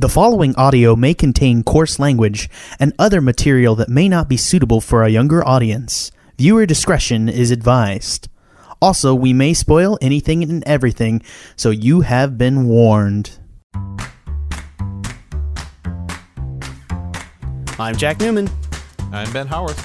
The following audio may contain coarse language and other material that may not be suitable for a younger audience. Viewer discretion is advised. Also, we may spoil anything and everything, so you have been warned. I'm Jack Newman, I'm Ben Howard.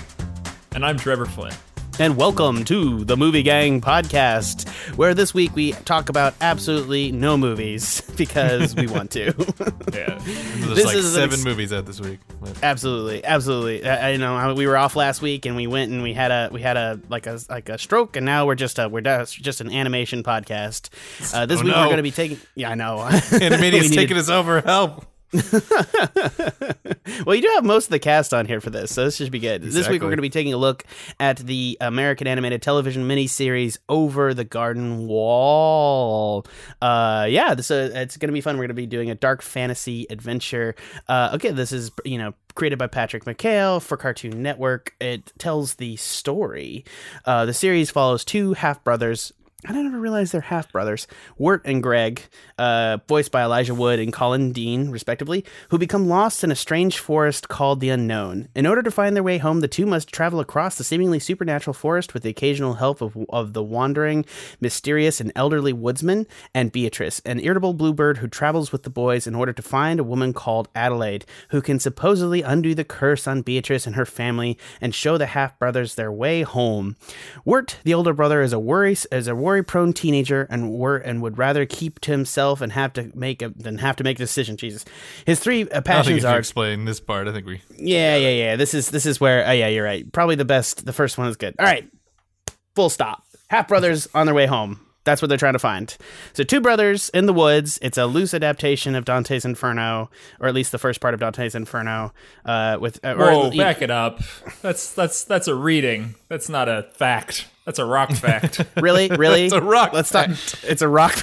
And I'm Trevor Flynn. And welcome to the Movie Gang podcast, where this week we talk about absolutely no movies because we want to. Yeah. There's This like is seven ex- movies out this week. Absolutely, absolutely. I, I know we were off last week, and we went and we had a we had a like a like a stroke, and now we're just a we're just just an animation podcast. Uh, this Oh, week no. we're going to be taking. Yeah, I know. Needed- taking us over. Help! well, you do have most of the cast on here for this, so this should be good. This week we're going to be taking a look at the American animated television miniseries Over the Garden Wall. Uh, yeah, this uh, it's going to be fun. We're going to be doing a dark fantasy adventure. Uh, okay, this is you know created by Patrick McHale for Cartoon Network. It tells the story. Uh, the series follows two half brothers. I never realized they're half brothers. Wirt and Greg, uh, voiced by Elijah Wood and Collin Dean, respectively, who become lost in a strange forest called the Unknown. In order to find their way home, the two must travel across the seemingly supernatural forest with the occasional help of, of the wandering, mysterious, and elderly woodsman and Beatrice, an irritable bluebird who travels with the boys in order to find a woman called Adelaide, who can supposedly undo the curse on Beatrice and her family and show the half brothers their way home. Wirt, the older brother, is a worry is a worry-prone teenager and were and would rather keep to himself and have to make a than have to make a decision. Jesus, his three uh, I don't think passions are explain this part, I think we. yeah, yeah, yeah. This is this is where. Oh, yeah, you're right. Probably the best. The first one is good. All right, full stop. Half brothers on their way home. That's what they're trying to find. So, two brothers in the woods. It's a loose adaptation of Dante's Inferno, or at least the first part of Dante's Inferno. Uh, with uh, Whoa, at- back it up. That's that's that's a reading. That's not a fact. That's a rock fact. really, really. It's a rock Let's stop. It's a rock.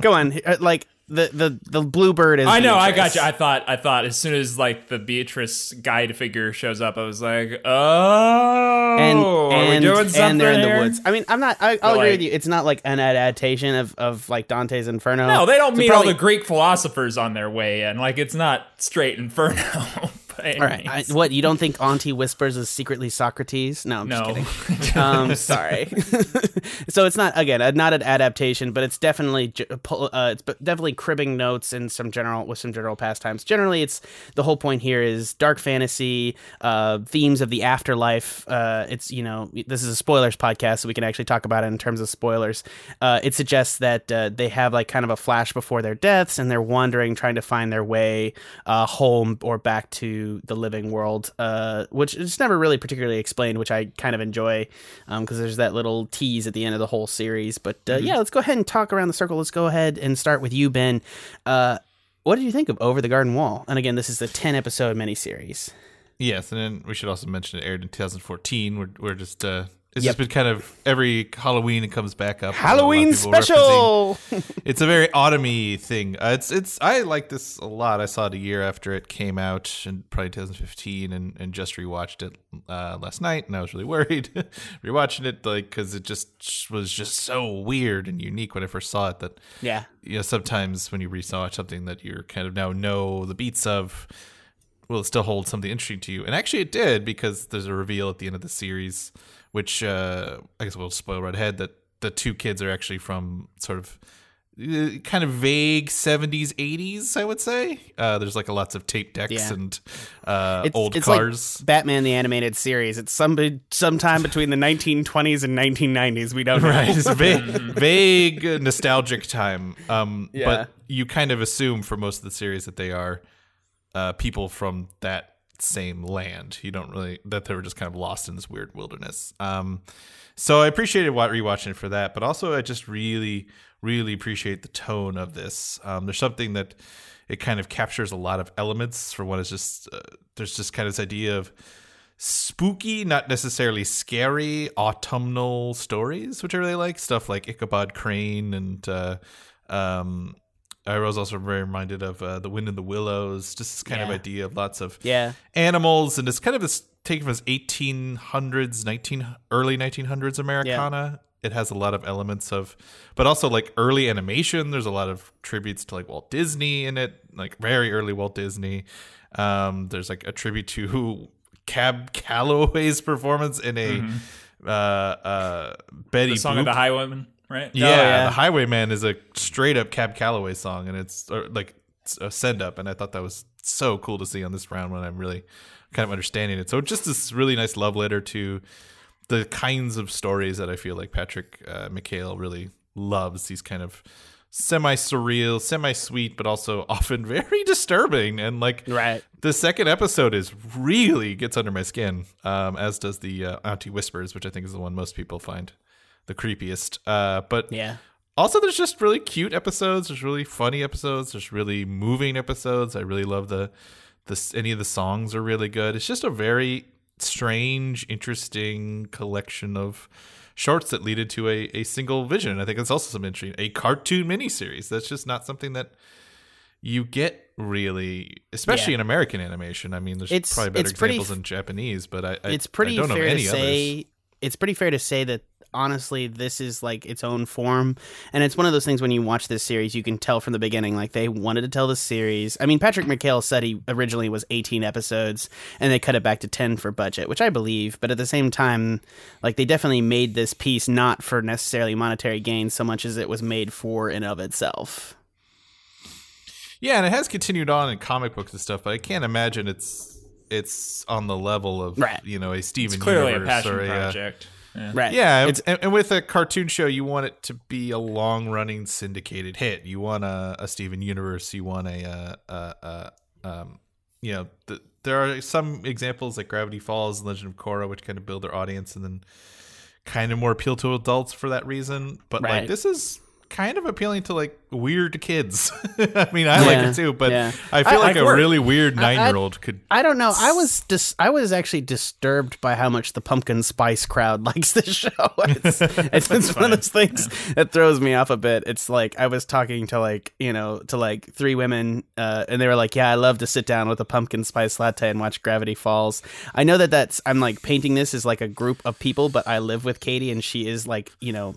Come on, uh, like the the the bluebird is. I know, I got you. I thought I thought as soon as like the Beatrice guide figure shows up, I was like, oh, and are we and, doing something and they're in the woods. I mean, I'm not. I, I'll But, agree like- with you. It's not like an adaptation of, of like Dante's Inferno. No, they don't meet probably- all the Greek philosophers on their way in. Like it's not straight Inferno. All right. I, what you don't think Auntie whispers is secretly Socrates? No, I'm no. just kidding. Um, sorry. so it's not again not an adaptation, but it's definitely uh, it's definitely cribbing notes and some general with some general pastimes. Generally, it's the whole point here is dark fantasy, uh, themes of the afterlife. Uh, it's you know this is a spoilers podcast, so we can actually talk about it in terms of spoilers. Uh, it suggests that uh, they have like kind of a flash before their deaths, and they're wandering, trying to find their way uh, home or back to the living world, uh, which is never really particularly explained, which I kind of enjoy because there's that little tease at the end of the whole series. But uh, yeah, let's go ahead and talk around the circle. Let's go ahead and start with you, Ben. Uh, what did you think of Over the Garden Wall? And again, this is the 10 episode miniseries. Yes, and then we should also mention it aired in 2014. We're, we're just. uh it's Yep. just been kind of every Halloween it comes back up. Halloween A lot of people referencing- special! it's a very autumny thing. Uh, it's it's I like this a lot. I saw it a year after it came out in probably 2015, and, and just rewatched it uh, last night, and I was really worried rewatching it like because it just was just so weird and unique when I first saw it. That yeah. you know sometimes when you resaw something that you're kind of now know the beats of. Will it still hold something interesting to you? And actually, it did because there's a reveal at the end of the series, which uh, I guess we'll spoil right ahead that the two kids are actually from sort of uh, kind of vague 70s 80s i would say uh, there's like a lots of tape decks Yeah. and uh, It's, old it's cars like Batman the animated series. It's some sometime between the 1920s and 1990s. We don't know. right it's a vague, vague nostalgic time um, Yeah. but you kind of assume for most of the series that they are uh, people from that same land. You don't really that they were just kind of lost in this weird wilderness. Um, so i appreciated wa- rewatching it for that but also i just really really appreciate the tone of this. Um, there's something that it kind of captures a lot of elements for one is just uh, there's just kind of this idea of spooky, not necessarily scary, autumnal stories, which I really like. Stuff like Ichabod Crane and uh, um, I was also very reminded of uh, The Wind in the Willows. Just this kind of idea of lots of Yeah. animals, and it's kind of this taken from this 1800s, 19 early 1900s Americana it has a lot of elements of, but also like early animation. There's a lot of tributes to like Walt Disney in it, like very early Walt Disney. Um, there's like a tribute to Cab Calloway's performance in a uh, uh, Betty The song Boop of the Highwayman, right? yeah, yeah. the Highwayman is a straight up Cab Calloway song, and it's or, like it's a send up, and I thought that was so cool to see on this round when I'm really kind of understanding it. So just this really nice love letter to the kinds of stories that I feel like Patrick uh, McHale really loves. These kind of semi surreal, semi sweet, but also often very disturbing. And like Right. the second episode is really gets under my skin, um, as does the uh, Auntie Whispers, which I think is the one most people find the creepiest. Uh, but Yeah. also there's just really cute episodes. There's really funny episodes. There's really moving episodes. I really love the the any of the songs are really good. It's just a very strange, interesting collection of shorts that lead into a, a single vision. I think it's also some interesting a cartoon miniseries. That's just not something that you get really, especially Yeah. in American animation. I mean, there's It's- probably better examples f- in Japanese, but I, I it's pretty I don't know fair to any say others. it's pretty fair to say that honestly this is like its own form and it's one of those things when you watch this series you can tell from the beginning like they wanted to tell the series i mean patrick mchale said he originally was 18 episodes and they cut it back to 10 for budget which i believe but at the same time like they definitely made this piece not for necessarily monetary gain so much as it was made for and of itself Yeah, and it has continued on in comic books and stuff, but I can't imagine it's it's on the level of Right. you know a Steven It's clearly a Universe passion or a, uh, project. Yeah. right Yeah, it's and, and with a cartoon show, you want it to be a long running syndicated hit. You want a, a Steven Universe. You want a, uh uh uh um, you know, the, there are some examples like Gravity Falls and Legend of Korra, which kind of build their audience and then kind of more appeal to adults for that reason. But like this is kind of appealing to like weird kids. I mean, I like it too, but yeah. I feel I- like I've a really weird nine year old could. I don't know. I was dis- I was actually disturbed by how much the pumpkin spice crowd likes this show. It's, it's, it's one of those things that throws me off a bit. It's like I was talking to like you know to like three women, uh, and they were like, "Yeah, I love to sit down with a pumpkin spice latte and watch Gravity Falls." I know that that's I'm like painting this as like a group of people, but I live with Katie, and she is like you know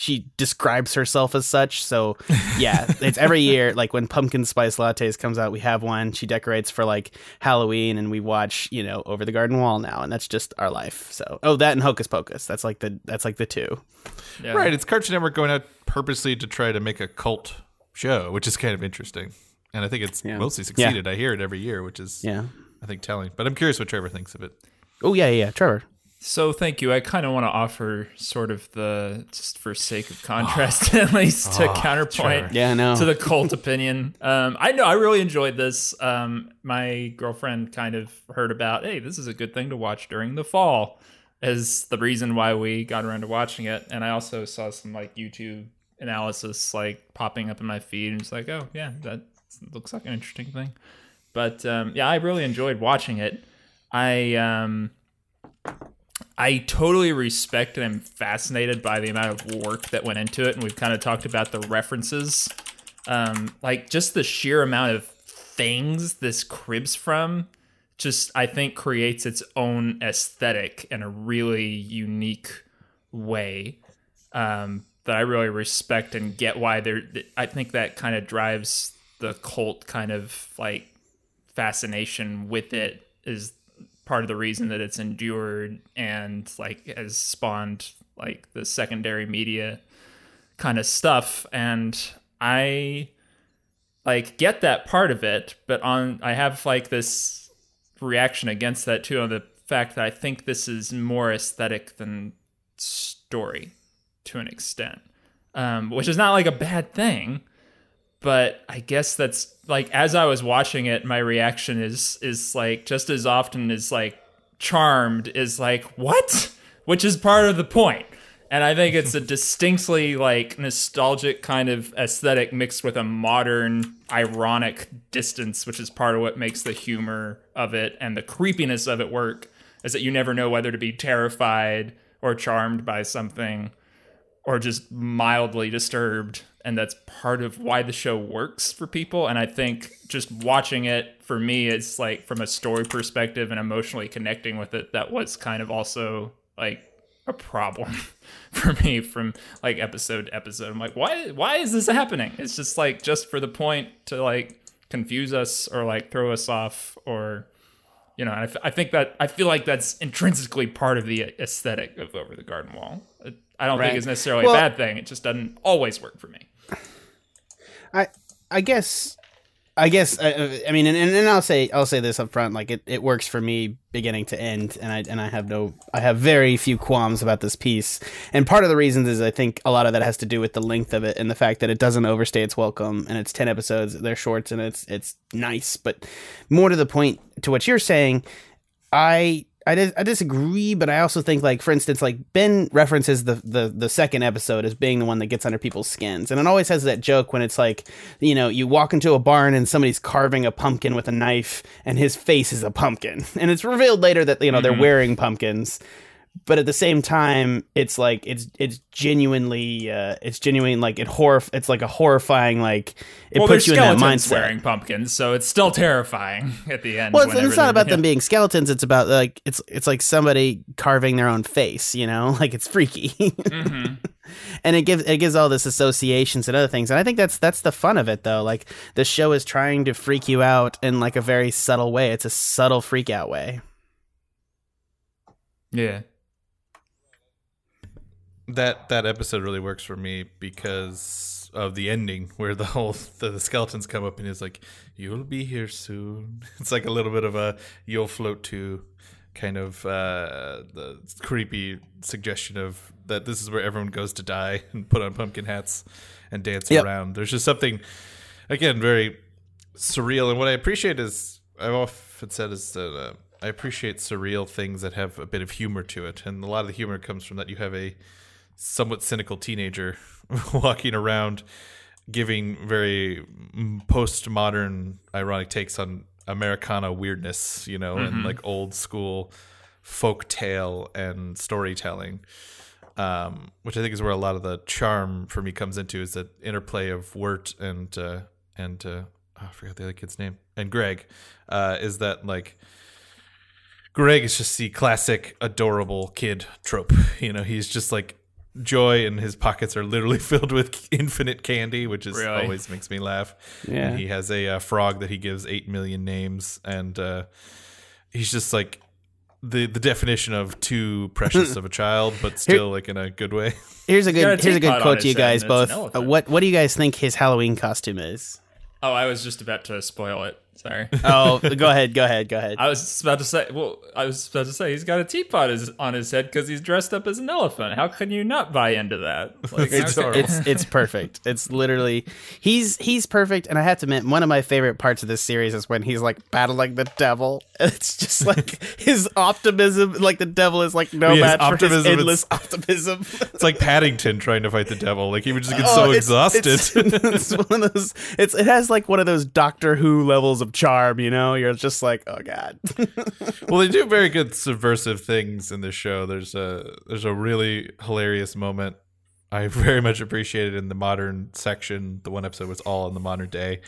she describes herself as such. So yeah, it's every year. Like when pumpkin spice lattes comes out, we have one. She decorates for like Halloween, and we watch you know over the garden wall now, and that's just our life. So oh, that and Hocus Pocus. That's like the that's like the two. Yeah. Right, it's Cartoon Network going out purposely to try to make a cult show, which is kind of interesting. And I think it's Yeah. mostly succeeded. I hear it every year, which is Yeah. I think telling. But I'm curious what Trevor thinks of it. Oh yeah, yeah, yeah. Trevor. So thank you. I kind of want to offer sort of the just for sake of contrast, at least to counterpoint Trevor. Yeah, know. to the cult opinion. Um, I know I really enjoyed this. Um, my girlfriend kind of heard about, hey, this is a good thing to watch during the fall, as the reason why we got around to watching it. And I also saw some like YouTube analysis like popping up in my feed, and it's like, oh yeah, that looks like an interesting thing. But um, yeah, I really enjoyed watching it. I um, I totally respect and I'm fascinated by the amount of work that went into it, and we've kind of talked about the references, um, like just the sheer amount of things this cribs from. Just I think creates its own aesthetic in a really unique way um, that I really respect and get why they're. I think that kind of drives the cult kind of like fascination with it is part of the reason that it's endured and like has spawned like the secondary media kind of stuff. And i like get that part of it but on i have like this reaction against that too on the fact that i think this is more aesthetic than story to an extent um, which is not like a bad thing but I guess that's like as I was watching it, my reaction is is like just as often as like charmed is like what, which is part of the point. And I think it's a distinctly like nostalgic kind of aesthetic mixed with a modern ironic distance, which is part of what makes the humor of it and the creepiness of it work. Is that you never know whether to be terrified or charmed by something or just mildly disturbed and that's part of why the show works for people and i think just watching it for me it's like from a story perspective and emotionally connecting with it that was kind of also like a problem for me from like episode to episode. I'm like, why why is this happening? It's just like just for the point to like confuse us or like throw us off or you know, I, f- I think that I feel like that's intrinsically part of the aesthetic of Over the Garden Wall. I don't Right. think it's necessarily Well- a bad thing. It just doesn't always work for me. I I guess I guess uh, I mean and, and I'll say I'll say this up front like it, it works for me beginning to end and I and I have no I have very few qualms about this piece and part of the reasons is I think a lot of that has to do with the length of it and the fact that it doesn't overstay its welcome and it's 10 episodes they're shorts, and it's it's nice but more to the point to what you're saying I I, dis- I disagree, but I also think like for instance, like Ben references the, the the second episode as being the one that gets under people's skins, and it always has that joke when it's like, you know, you walk into a barn and somebody's carving a pumpkin with a knife, and his face is a pumpkin, and it's revealed later that you know they're mm-hmm. wearing pumpkins, but at the same time, it's like it's it's genuinely uh, it's genuine like it horror it's like a horrifying like it well, puts you in that mindset. wearing pumpkins, so it's still terrifying at the end. Well, it's, it's not about them being skeletons. It's about like it's it's like somebody carving their own face. You know, like it's freaky, Mm-hmm. and it gives it gives all this associations and other things. And I think that's that's the fun of it, though. Like the show is trying to freak you out in like a very subtle way. It's a subtle freak out way. Yeah. That that episode really works for me because of the ending where the whole the, the skeletons come up and it's like you'll be here soon. It's like a little bit of a you'll float to kind of uh the creepy suggestion of that this is where everyone goes to die and put on pumpkin hats and dance Yep. around. There's just something again very surreal. And what i appreciate is i've often said is that uh, i appreciate surreal things that have a bit of humor to it. And a lot of the humor comes from that you have a somewhat cynical teenager walking around giving very postmodern ironic takes on americana weirdness you know and like old school folk tale and storytelling um, which i think is where a lot of the charm for me comes into is that interplay of wirt and uh, and uh, oh, i forgot the other kid's name and greg uh, is that like Greg is just the classic adorable kid trope. You know, he's just like joy and his pockets are literally filled with infinite candy, which is Really? always makes me laugh. Yeah. And he has a uh, frog that he gives 8 million names and uh he's just like the the definition of too precious of a child but still like in a good way. Here's a got a good here's a good quote to you guys and it's an both. Uh, what what do you guys think his Halloween costume is? Oh, I was just about to spoil it. Sorry. Oh, go ahead, go ahead, go ahead. I was about to say. Well, I was about to say he's got a teapot is, on his head because he's dressed up as an elephant. How can you not buy into that? Like, It's it's it's perfect. It's literally he's he's perfect, and I have to admit, one of my favorite parts of this series is when he's like battling the devil. It's just like his optimism, like the devil is like no Yeah, his match for his optimism is- endless optimism. It's like Paddington trying to fight the devil. Like he would just get Oh, so it's- exhausted. It's, it's one of those. It's it has like one of those Doctor Who levels of charm. You know, you're just like, oh god. well, they do very good subversive things in this show. There's a there's a really hilarious moment I very much appreciated in the modern section. The one episode was all in the modern day,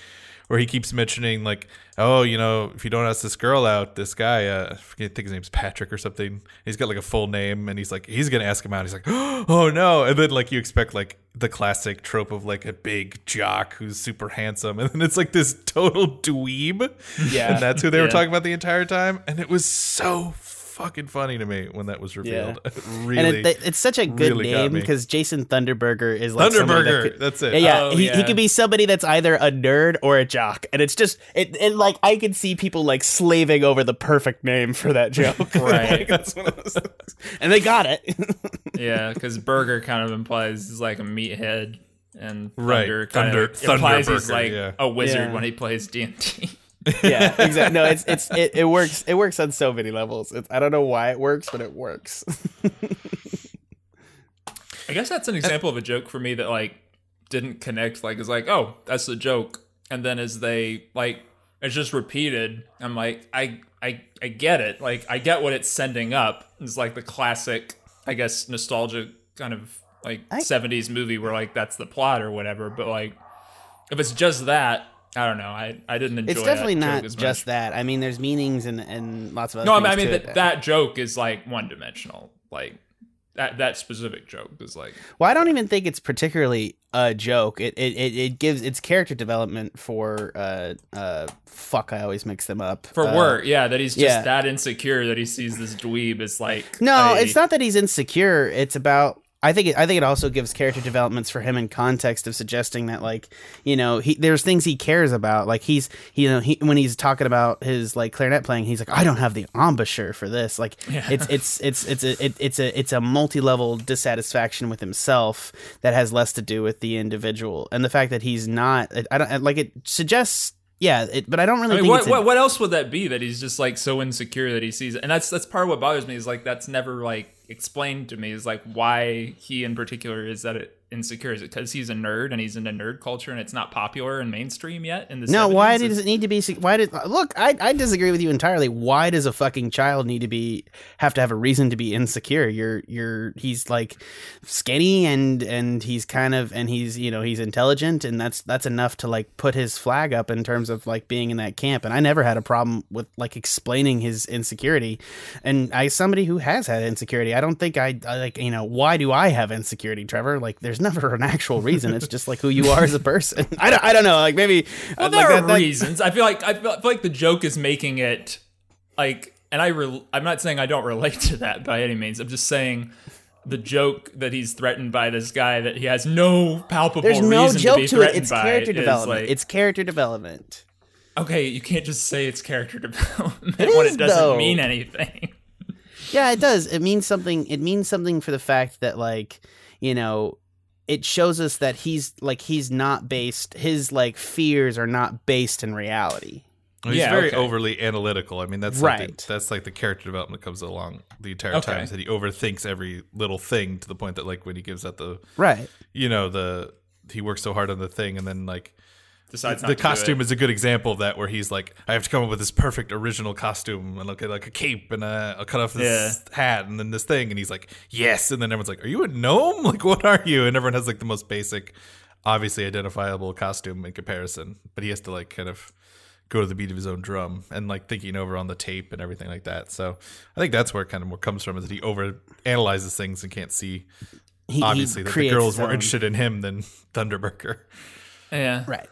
where he keeps mentioning like, oh, you know, if you don't ask this girl out, this guy, uh, I forget, I think his name's Patrick or something. He's got like a full name, and he's like, he's gonna ask him out. He's like, oh no, and then like you expect like the classic trope of like a big jock who's super handsome, and then it's like this total dweeb. Yeah. and that's who they were talking about the entire time, and it was so fucking funny to me when that was revealed. really, and it, it's such a good really name because Jason Thunderburger is like somebody that Thunderburger. could- that's it. Yeah, yeah. Oh, he, he could be somebody that's either a nerd or a jock, and it's just it, it like I could see people like slaving over the perfect name for that joke. Right. Like, that's one of those and they got it. yeah, because Burger kind of implies he's like a meathead, and Right. Thunder kind Thunder- of implies he's like yeah. a wizard Yeah. when he plays D and D. yeah, exactly. No, it's it's it, it works. It works on so many levels. It's, I don't know why it works, but it works. I guess that's an example of a joke for me that like didn't connect. Like it's like, oh, that's the joke, and then as they like, it's just repeated. I'm like, I I I get it. Like I get what it's sending up. It's like the classic, I guess, nostalgia kind of like I- 70s movie where like that's the plot or whatever. But like, if it's just that, I don't know. I I didn't enjoy. it's definitely not just much. that. I mean, there's meanings and and lots of other No, I things mean, I mean to that that joke is like one dimensional. Like that that specific joke is like Well, I don't even think it's particularly a joke. It it, it, it gives it's character development for uh uh fuck. I always mix them up for Uh, Wirt. Yeah, that he's just yeah. that insecure that he sees this dweeb is like No, a- it's not that he's insecure. It's about I think it, I think it also gives character developments for him in context of suggesting that like you know he there's things he cares about. Like he's you know he when he's talking about his like clarinet playing he's like I don't have the embouchure for this. Like it's it's it's it's a it, it's a it's a multi level dissatisfaction with himself that has less to do with the individual. And the fact that he's not I don't like it suggests yeah it, but I don't really I mean, think what, it's what what else would that be that he's just like so insecure that he sees it? and that's that's part of what bothers me is like that's never like explained to me is like why he in particular is that it insecure is it because he's a nerd and he's into nerd culture and it's not popular and mainstream yet in the No, 70s? why does it need to be? Why did look? I, I disagree with you entirely. Why does a fucking child need to be have to have a reason to be insecure? You're you're he's like skinny and and he's kind of and he's you know he's intelligent and that's that's enough to like put his flag up in terms of like being in that camp. And I never had a problem with like explaining his insecurity. And I somebody who has had insecurity. I don't think I, I like you know why do I have insecurity, Trevor? Like there's never an actual reason. It's just like who you are as a person. I don't I don't know. Like maybe Well, there like are that- that- reasons. I feel like I feel, I feel like the joke is making it like, and I re- I'm not saying I don't relate to that by any means. I'm just saying the joke that he's threatened by this guy that he has no palpable There's no reason to joke be to, it. It's character development. like- it's character development. okay. You can't just say it's character development It when is, it doesn't though. mean anything. Yeah, it does. It means something. It means something for the fact that, like, you know, it shows us that he's like he's not based. His like fears are not based in reality. He's Yeah, very okay. overly analytical. I mean, that's like Right. the, that's like the character development comes along the entire Okay. time. That he overthinks every little thing to the point that like when he gives out the Right. you know the he works so hard on the thing and then like Decides not the to do costume it. is a good example of that where he's like I have to come up with this perfect original costume and look at like a cape and uh, I'll cut off this hat and then this thing and he's like yes and then everyone's like are you a gnome like what are you and everyone has like the most basic obviously identifiable costume in comparison but he has to like kind of go to the beat of his own drum and like thinking over on the tape and everything like that so I think that's where it kind of more comes from is that he over analyzes things and can't see He, he obviously that the creates girls his more interested in him than Thunderburger yeah. Right.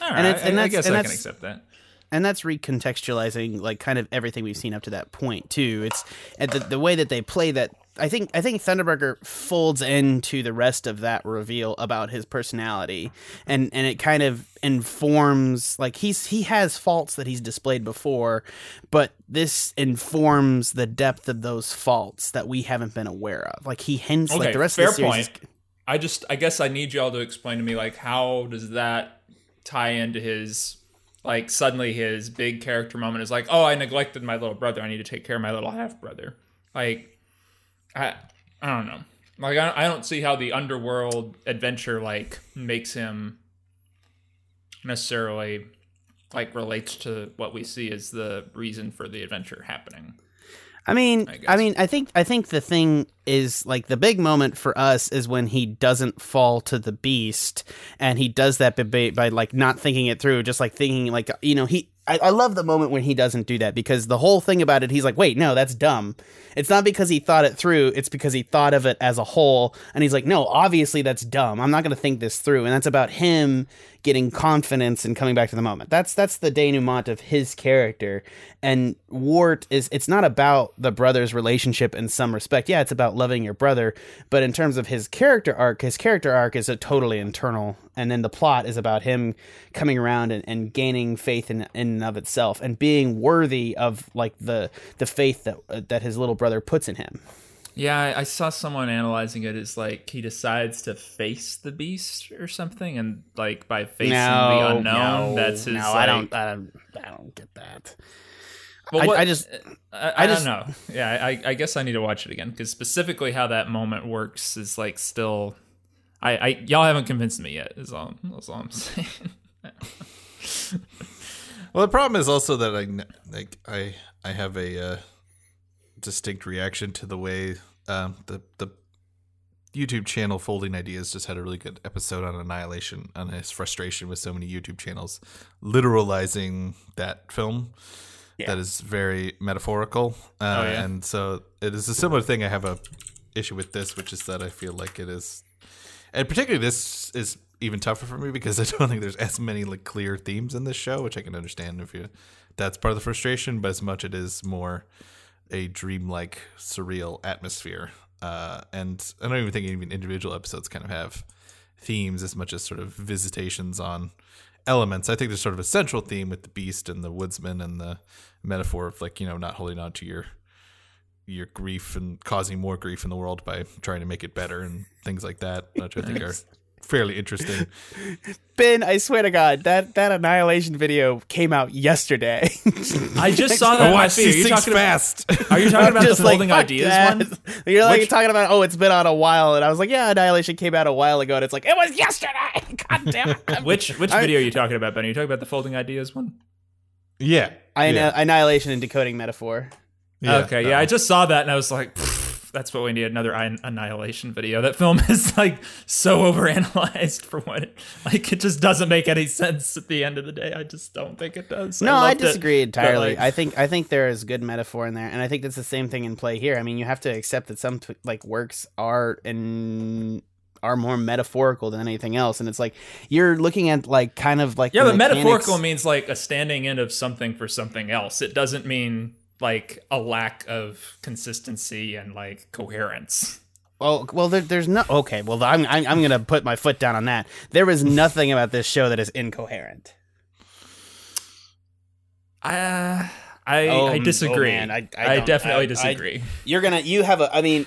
All right. And it's- and I, I guess and I can accept that. and that's recontextualizing like kind of everything we've seen up to that point too it's and the, the way that they play that i think i think thunderburger folds into the rest of that reveal about his personality and and it kind of informs like he's he has faults that he's displayed before but this informs the depth of those faults that we haven't been aware of like he hints Okay, like the rest fair of the series point. is- I just, I guess I need y'all to explain to me, like, how does that tie into his, like, suddenly his big character moment is like, oh, I neglected my little brother. I need to take care of my little half brother. Like, I, I don't know. Like, I, I don't see how the underworld adventure, like, makes him necessarily, like, relates to what we see as the reason for the adventure happening. I mean, I I, mean, I think I think the thing is like the big moment for us is when he doesn't fall to the beast, and he does that by, by like not thinking it through, just like thinking like you know he. I, I love the moment when he doesn't do that because the whole thing about it, he's like, wait, no, that's dumb. It's not because he thought it through; it's because he thought of it as a whole, and he's like, no, obviously that's dumb. I'm not going to think this through, and that's about him getting confidence and coming back to the moment. That's that's the denouement of his character. And Wirt is it's not about the brothers' relationship in some respect. Yeah, it's about loving your brother, but in terms of his character arc, his character arc is a totally internal. And then the plot is about him coming around and, and gaining faith in, in and of itself and being worthy of like the the faith that uh, that his little brother puts in him. Yeah, I, saw someone analyzing it as like he decides to face the beast or something, and like by facing the unknown, that's his. no. like, I don't. I don't. I don't get that. Well, I- I just- I, I I, just- don't know. Yeah, I, I guess I need to watch it again because specifically how that moment works is like still. I, I y'all haven't convinced me yet. Is all. That's all I'm saying. Well, the problem is also that I like I I have a uh, distinct reaction to the way um, the the YouTube channel Folding Ideas just had a really good episode on Annihilation on his frustration with so many YouTube channels literalizing that film. Yeah. that is very metaphorical, uh, Oh, yeah? and so it is a similar thing. I have a issue with this, which is that I feel like it is, and particularly this is even tougher for me because I don't think there's as many like clear themes in this show, which I can understand if you that's part of the frustration, but as much it is more a dreamlike, surreal atmosphere. Uh, and I don't even think even individual episodes kind of have themes as much as sort of visitations on elements. I think there's sort of a central theme with the beast and the woodsman and the metaphor of like, you know, not holding on to your your grief and causing more grief in the world by trying to make it better and things like that, which I think are fairly interesting. Ben, I swear to God, that that annihilation video came out yesterday. I just saw that. Oh, I on my watch feed. Are these you things talking about? fast. Are you talking about the Just like, folding fuck ideas that. one? You're like Which- talking about, oh, it's been out a while, and I was like, yeah, Annihilation came out a while ago, and it's like it was yesterday. God damn it. Which which I- video are you talking about, Ben? Are you talking about the folding ideas one? yeah. I, yeah. Annihilation and decoding metaphor. Yeah, okay, that yeah, I just saw that and I was like, that's what we need another annihilation video. That film is like so overanalyzed for what it like. It just doesn't make any sense at the end of the day. I just don't think it does. No, I, loved it, disagree but, entirely. like, I think I think there is good metaphor in there, and I think that's the same thing in play here. I mean, you have to accept that some like works are and are more metaphorical than anything else, and it's like you're looking at like kind of like yeah, but mechanics- metaphorical means like a standing in of something for something else. It doesn't mean like a lack of consistency and like coherence. Well, well, there, there's no. Okay, well, I'm, I'm I'm gonna put my foot down on that. There is nothing about this show that is incoherent. I I, Oh, I oh, disagree. man, I- I I, definitely I- disagree. You're gonna. You have a. I mean,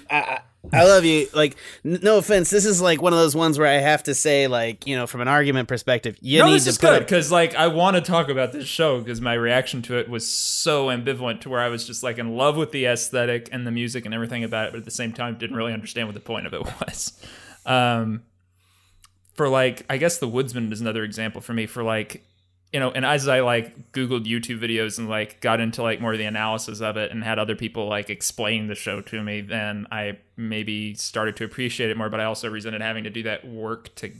I, love you. Like, n- no offense. This is like one of those ones where I have to say, like, you know, from an argument perspective, you no, need this to is put good because like I want to talk about this show because my reaction to it was so ambivalent to where I was just like in love with the aesthetic and the music and everything about it, but at the same time didn't really understand what the point of it was. Um, for like, I guess the Woodsman is another example for me. For like, you know, and as I like Googled YouTube videos and like got into like more of the analysis of it and had other people like explain the show to me, then I maybe started to appreciate it more. But I also resented having to do that work to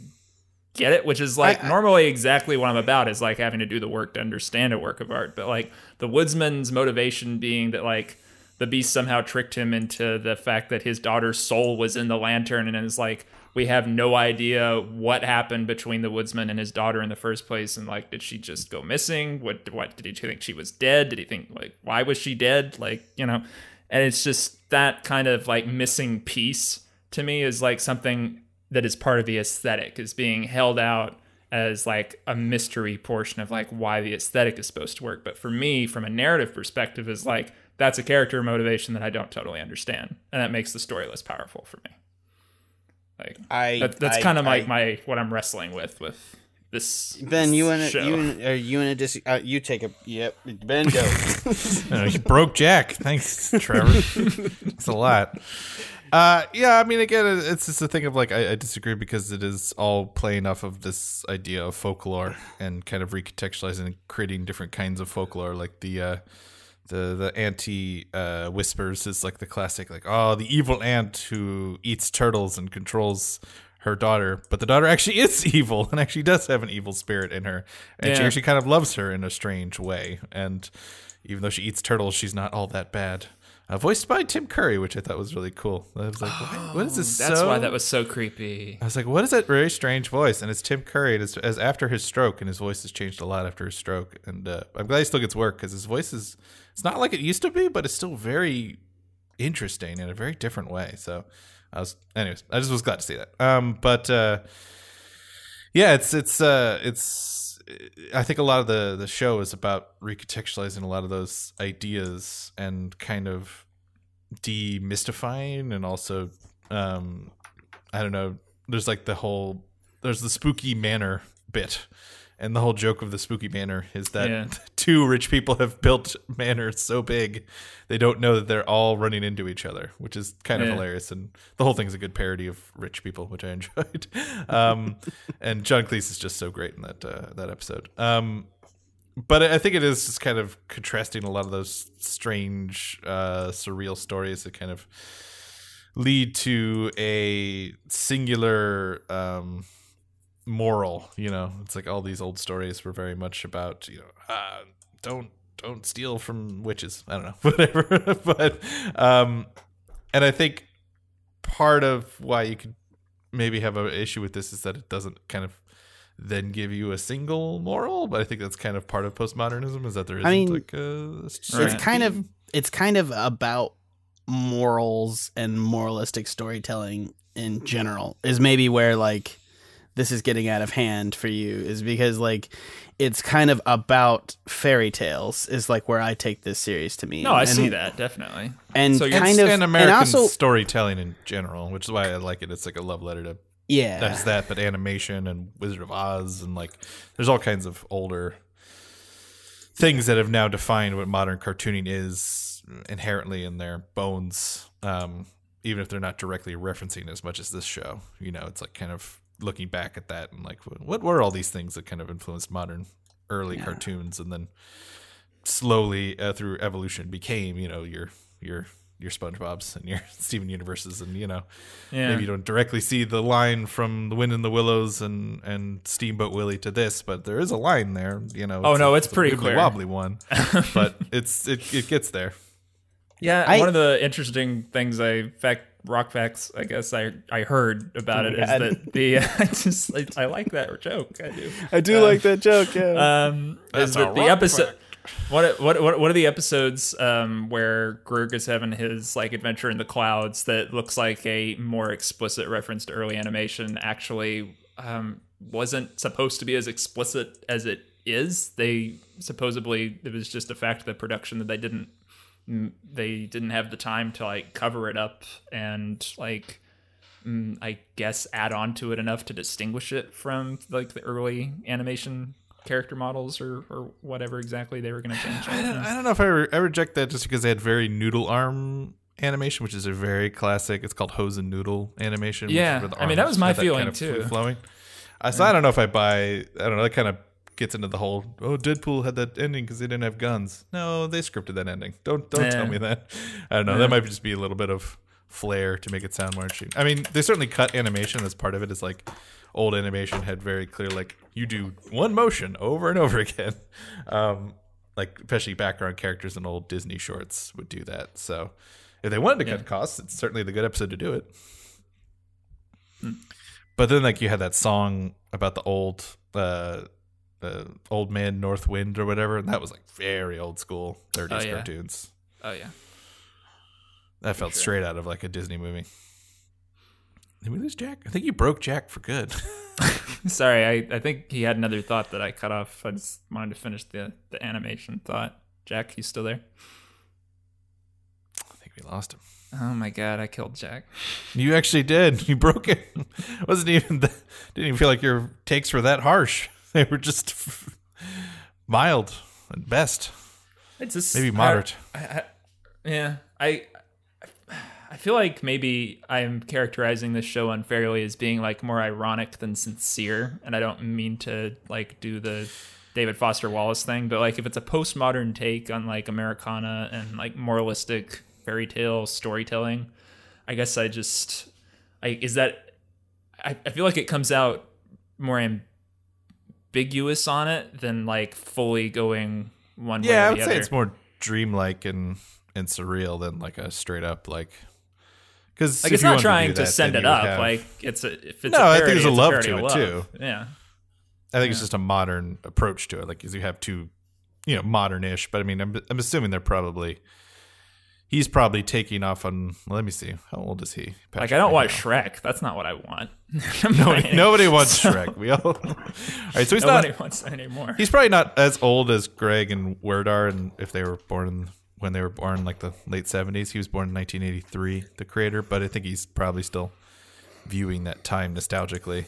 get it, which is like I- I- normally exactly what I'm about is like having to do the work to understand a work of art. But like the woodsman's motivation being that like the beast somehow tricked him into the fact that his daughter's soul was in the lantern and is like we have no idea what happened between the woodsman and his daughter in the first place and like did she just go missing? What what did he think she was dead? Did he think like why was she dead? Like you know and it's just that kind of like missing piece to me is like something that is part of the aesthetic is being held out as like a mystery portion of like why the aesthetic is supposed to work. But for me from a narrative perspective is like that's a character motivation that i don't totally understand and that makes the story less powerful for me like I. that, that's I- kind of I- like my what i'm wrestling with with this Ben, you this and you and are you in a dis? Uh, you take a. Yep, Ben, go. Uh, you broke Jack. Thanks, Trevor. It's a lot. Uh, yeah, I mean, again, it's just a thing of like I, I disagree because it is all playing off of this idea of folklore and kind of recontextualizing and creating different kinds of folklore, like the uh, the the Auntie uh, whispers is like the classic, like oh, the evil ant who eats turtles and controls her daughter, but the daughter actually is evil and actually does have an evil spirit in her, and she actually kind of loves her in a strange way, and even though she eats turtles, she's not all that bad. Uh, voiced by Tim Curry, which I thought was really cool. I was like, what, what is this? that's so? why that was so creepy I was like, what is that very strange voice? And it's Tim Curry. It's as after his stroke, and his voice has changed a lot after his stroke. And uh, I'm glad he still gets work because his voice is it's not like it used to be, but it's still very interesting in a very different way. So I was, anyways, I just was glad to see that. Um, but uh, yeah, it's it's uh, it's I think a lot of the the show is about recontextualizing a lot of those ideas and kind of demystifying and also um I don't know. There's like the whole there's the spooky manor bit. And the whole joke of the spooky manor is that Yeah. two rich people have built manors so big they don't know that they're all running into each other, which is kind of Yeah. hilarious. And the whole thing's a good parody of rich people, which I enjoyed. Um, and John Cleese is just so great in that uh, that episode. Um, but I think it is just kind of contrasting a lot of those strange, uh, surreal stories that kind of lead to a singular um, moral. You know, it's like all these old stories were very much about you know, uh, don't don't steal from witches. I don't know, whatever. but um, and I think part of why you could maybe have an issue with this is that it doesn't kind of then give you a single moral. But I think that's kind of part of postmodernism is that there isn't mean, like a. it's kind of it's kind of about morals and moralistic storytelling in general is maybe where like this is getting out of hand for you is because like it's kind of about fairy tales is like where I take this series to me. No, I and, see that definitely. and So you're- kind of and American also storytelling in general, which is why I like it. It's like a love letter to yeah that's that, but animation and Wizard of Oz and like there's all kinds of older things that have now defined what modern cartooning is inherently in their bones. Um, even if they're not directly referencing as much as this show, you know, it's like kind of looking back at that and like what were all these things that kind of influenced modern early Yeah. cartoons and then slowly uh, through evolution became you know your your your SpongeBob's and your Steven Universes and you know Yeah. maybe you don't directly see the line from the wind in the willows and and steamboat willie to this but there is a line there you know Oh, no, a- it's a pretty wibbly clear. wobbly one but it's it, it gets there Yeah, I- one of the interesting things I fact rock facts I guess I I heard about it my is God. that the I just I, I like that joke I do. I do Um, like that joke. Yeah. Um, That's is that the episode? What what what what are the episodes um, where Greg is having his like adventure in the clouds that looks like a more explicit reference to early animation actually um, wasn't supposed to be as explicit as it is. They supposedly it was just a fact of the production that they didn't they didn't have the time to like cover it up and like I guess add on to it enough to distinguish it from like the early animation character models or, or whatever exactly they were going to change. I don't, I don't know if I, re- I reject that just because they had very noodle arm animation which is a very classic it's called hose and noodle animation Yeah, I mean, that was my feeling, kind of too. flowing uh, so I don't know if I buy I don't know that kind of gets into the whole oh Deadpool had that ending because they didn't have guns. No they scripted that ending. Don't don't tell me that. I don't know. Yeah. that might just be a little bit of flair to make it sound more interesting I mean they certainly cut animation as part of it is like old animation had very clear like you do one motion over and over again. Um like especially background characters in old disney shorts would do that. So if they wanted to Yeah. cut costs it's certainly the good episode to do it. Hmm. but then like you had that song about the old uh uh, old man north wind or whatever and that was like very old school 30s Oh, yeah. cartoons Oh yeah. that felt sure. straight out of like a disney movie did we lose jack i think you broke jack for good Sorry, I, I think he had another thought that I cut off. I just wanted to finish the, the animation thought. Jack, you still there? i think we lost him Oh my god, I killed Jack. You actually did. You broke it. wasn't even that, didn't even feel like your takes were that harsh. They were just mild at best, It's just maybe moderate. I, I, yeah, I I feel like maybe I'm characterizing this show unfairly as being like more ironic than sincere, and I don't mean to like do the David Foster Wallace thing, but like if it's a postmodern take on like Americana and like moralistic fairy tale storytelling, I guess I just I is that I, I feel like it comes out more ambiguous on it than like fully going one way yeah, I would say other. it's more dreamlike and and surreal than like a straight up like because like it's not trying to send it up. like it's a if it's No, I think there's a love parody to it, love. too. Yeah, I think it's just a modern approach to it. Like, 'cause you have two, you know, modern-ish. But I mean, I'm I'm assuming they're probably he's probably taking off on. Let me see. How old is he? like I don't right watch now? Shrek. That's not what I want. Nobody, nobody wants Shrek. We all. all right, so he's Nobody not. wants that anymore. He's probably not as old as Greg and Wirt are, and if they were born in, when they were born, like the late seventies. He was born in 1983, the creator, but I think he's probably still viewing that time nostalgically.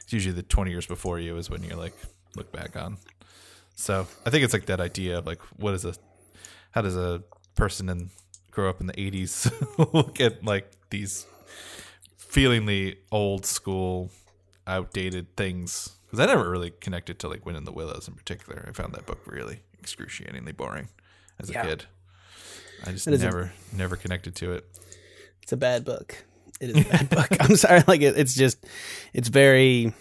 It's usually the 20 years before you is when you're like look back on. So I think it's like that idea of like what is a, how does a person in grow up in the 80s look at like these feelingly old school, outdated things. Because I never really connected to like Wind in the Willows in particular. I found that book really excruciatingly boring as a Yeah. kid. I just is a- never, never connected to it. It's a bad book. It is a bad book. I'm sorry. Like it, it's just, it's very,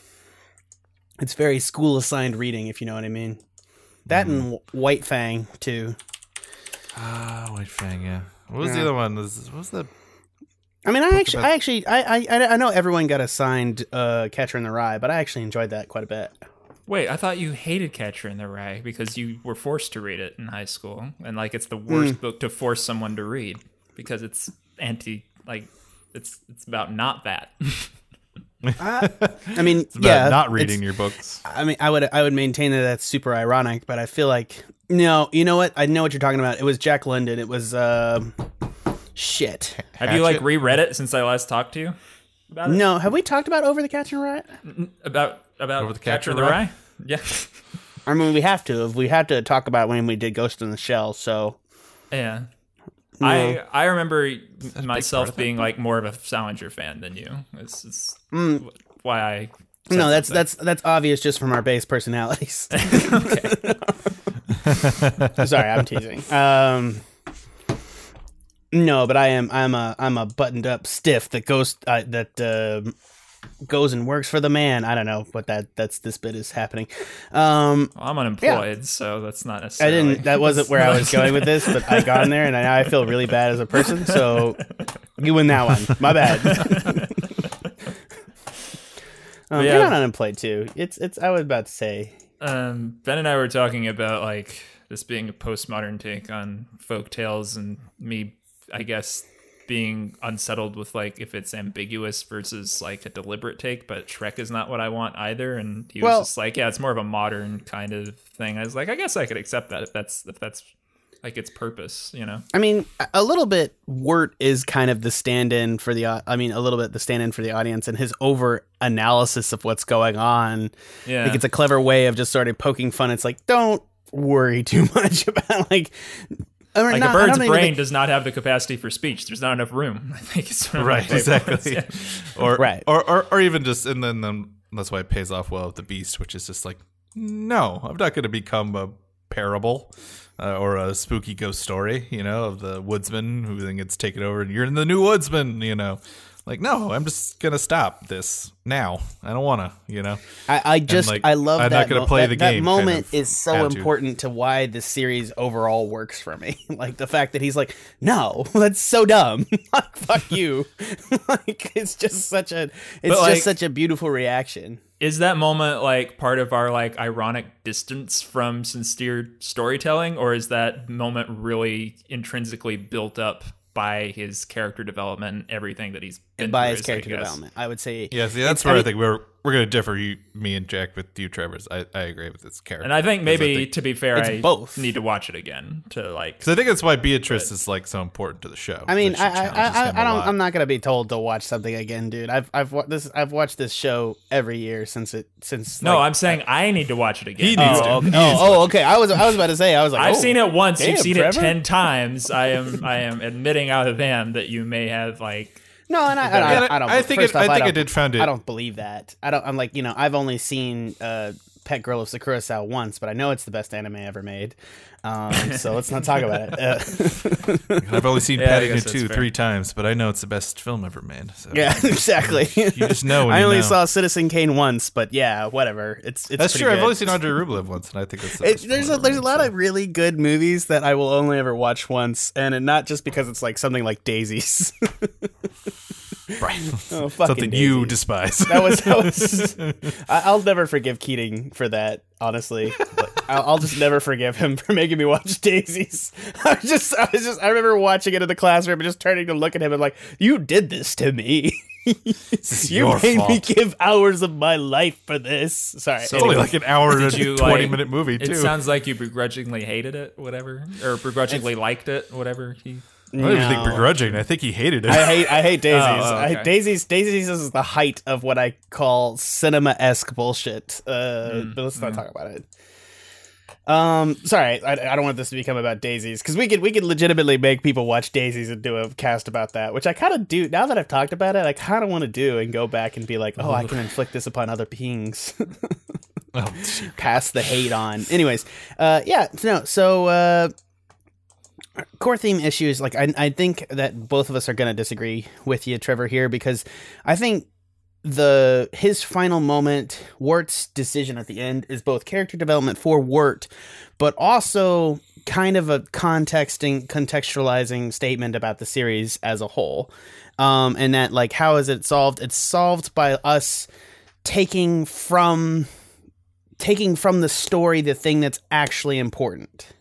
it's very school assigned reading, if you know what I mean. That and White Fang too. Ah, White Fang. Yeah. What was the other one? Was what was the? I mean, I actually, about- I actually, I, I, I I know everyone got assigned uh, Catcher in the Rye, but I actually enjoyed that quite a bit. Wait, I thought you hated Catcher in the Rye because you were forced to read it in high school, and like it's the worst Hmm. book to force someone to read because it's anti, like it's it's about not that. I mean, About yeah, not it's- reading your books. I mean, I would, I would maintain that that's super ironic, but I feel like no, you know what? I know what you're talking about. It was Jack London. It was, uh, shit. Have you like reread it since I last talked to you about it? No, have we talked about Over the Catcher in the Rye? About about Over the Catcher Catcher in the in the Rye? Yeah, I mean, we have to. If We had to talk about when we did Ghost in the Shell. So yeah. I I remember part myself of that being like more of a Salinger fan than you. It's, it's Mm. why I. no, that's something. that's that's obvious just from our base personalities. Sorry, I'm teasing. Um, no, but I am I'm a I'm a buttoned up stiff that goes uh, that uh, goes and works for the man. I don't know what that that's this bit is happening. Um, Well, I'm unemployed, so that's not necessarily. I didn't. That wasn't where I was going with this, but I got in there, and I, I feel really bad as a person. So you win that one. My bad. um, Yeah. You're not unemployed too. It's it's. I was about to say. Um, Ben and I were talking about like this being a postmodern take on folk tales, and me, I guess, being unsettled with like if it's ambiguous versus like a deliberate take. But Shrek is not what I want either, and he was Well- just like, yeah, it's more of a modern kind of thing. I was like, I guess I could accept that if that's if that's like its purpose, you know. I mean, a- a little bit. Wirt is kind of the stand-in for the. I mean, a little bit the stand-in for the audience, and his over analysis of what's going on. Yeah, I think it's a clever way of just sort of poking fun. It's like, don't worry too much about like. I mean, like not- a I bird's brain think- does not have the capacity for speech. There's not enough room. I think it's one of Right, exactly. yeah. or, Right. or or or even just and then, then that's why it pays off well with the beast, which is just like, no, I'm not going to become a parable uh, or a spooky ghost story, you know, of the woodsman who then gets taken over and you're in the new woodsman, you know. Like, no, I'm just gonna stop this now. I don't want to, you know. I, I just like, I love I'm that. not gonna mo- play that, the that game kind moment of is so attitude. important to why the series overall works for me. like the fact that he's like, no, that's so dumb. like fuck you. like it's just such a it's But, like- just such a beautiful reaction. Is that moment like part of our like ironic distance from sincere storytelling or is that moment really intrinsically built up by his character development and everything that he's been by through, his is, I character development, I would say. Yeah, see, that's I where I, mean- think we're we're gonna differ. You, me, and Jack with you, Trevor's. I, I agree with this character, and i think maybe think- to be fair i both. need to watch it again to like because I think that's why Beatrice is like so important to the show. I mean, that she I, I, I, him I a don't. I'm not gonna be told to watch something again, dude. I've, I've wa- this. I've watched this show every year since it, since. no like, i'm saying i need to watch it again He needs Oh, to. okay. Oh, oh, okay. I was, I was about to say. I was like, I've oh. seen it once. damn, You've seen Trevor. it ten times. I am. I am admitting out of hand that you may have like. No, and I, I, Yeah, I, I don't. I think first it- I think I don't- did found it- I don't believe that. I don't. I'm like, you know, I've only seen uh, Pet Girl of Sakurasou once, but I know it's the best anime ever made. Um, so let's not talk about it. Uh, I've only seen Yeah, I Paddington two fair. three times, but I know it's the best film ever made. So. yeah, exactly. You just know when I you only know. saw Citizen Kane once, but yeah, whatever. It's it's That's pretty true. I've only seen Andrei Rublev once, and I think that's the It, best there's a film there's a lot made, of really good movies that I will only ever watch once, and it, not just because it's like something like Daisies. So- right. oh, fucking Something you despise. That was, that was I, I'll never forgive Keating for that. Honestly, I'll, I'll just never forgive him for making me watch Daisies. I was just, I was just, I remember watching it in the classroom and just turning to look at him and like, you did this to me. is you your made me give hours of my life for this. Sorry. So- It's only like an hour and you, a twenty like- minute movie It sounds like you begrudgingly hated it, whatever, or begrudgingly liked it, whatever. He, I don't even think begrudging. I think he hated it. I hate I hate daisies. Oh, oh, I, okay. daisies daisies is the height of what I call cinema esque bullshit. Uh, but let's not talk about it. Um, sorry, I, I don't want this to become about daisies because we could we could legitimately make people watch daisies and do a cast about that, which I kind of do now that I've talked about it. I kind of want to do and go back and be like, oh, I can inflict this upon other beings. oh, pass the hate on. Anyways, uh, yeah, no. So uh, core theme issues. Like I, I think that both of us are going to disagree with you, Trevor, here because I think the his final moment, Wirt's decision at the end is both character development for Wirt, but also kind of a contexting contextualizing statement about the series as a whole. Um, and that like how is it solved? It's solved by us taking from taking from the story the thing that's actually important.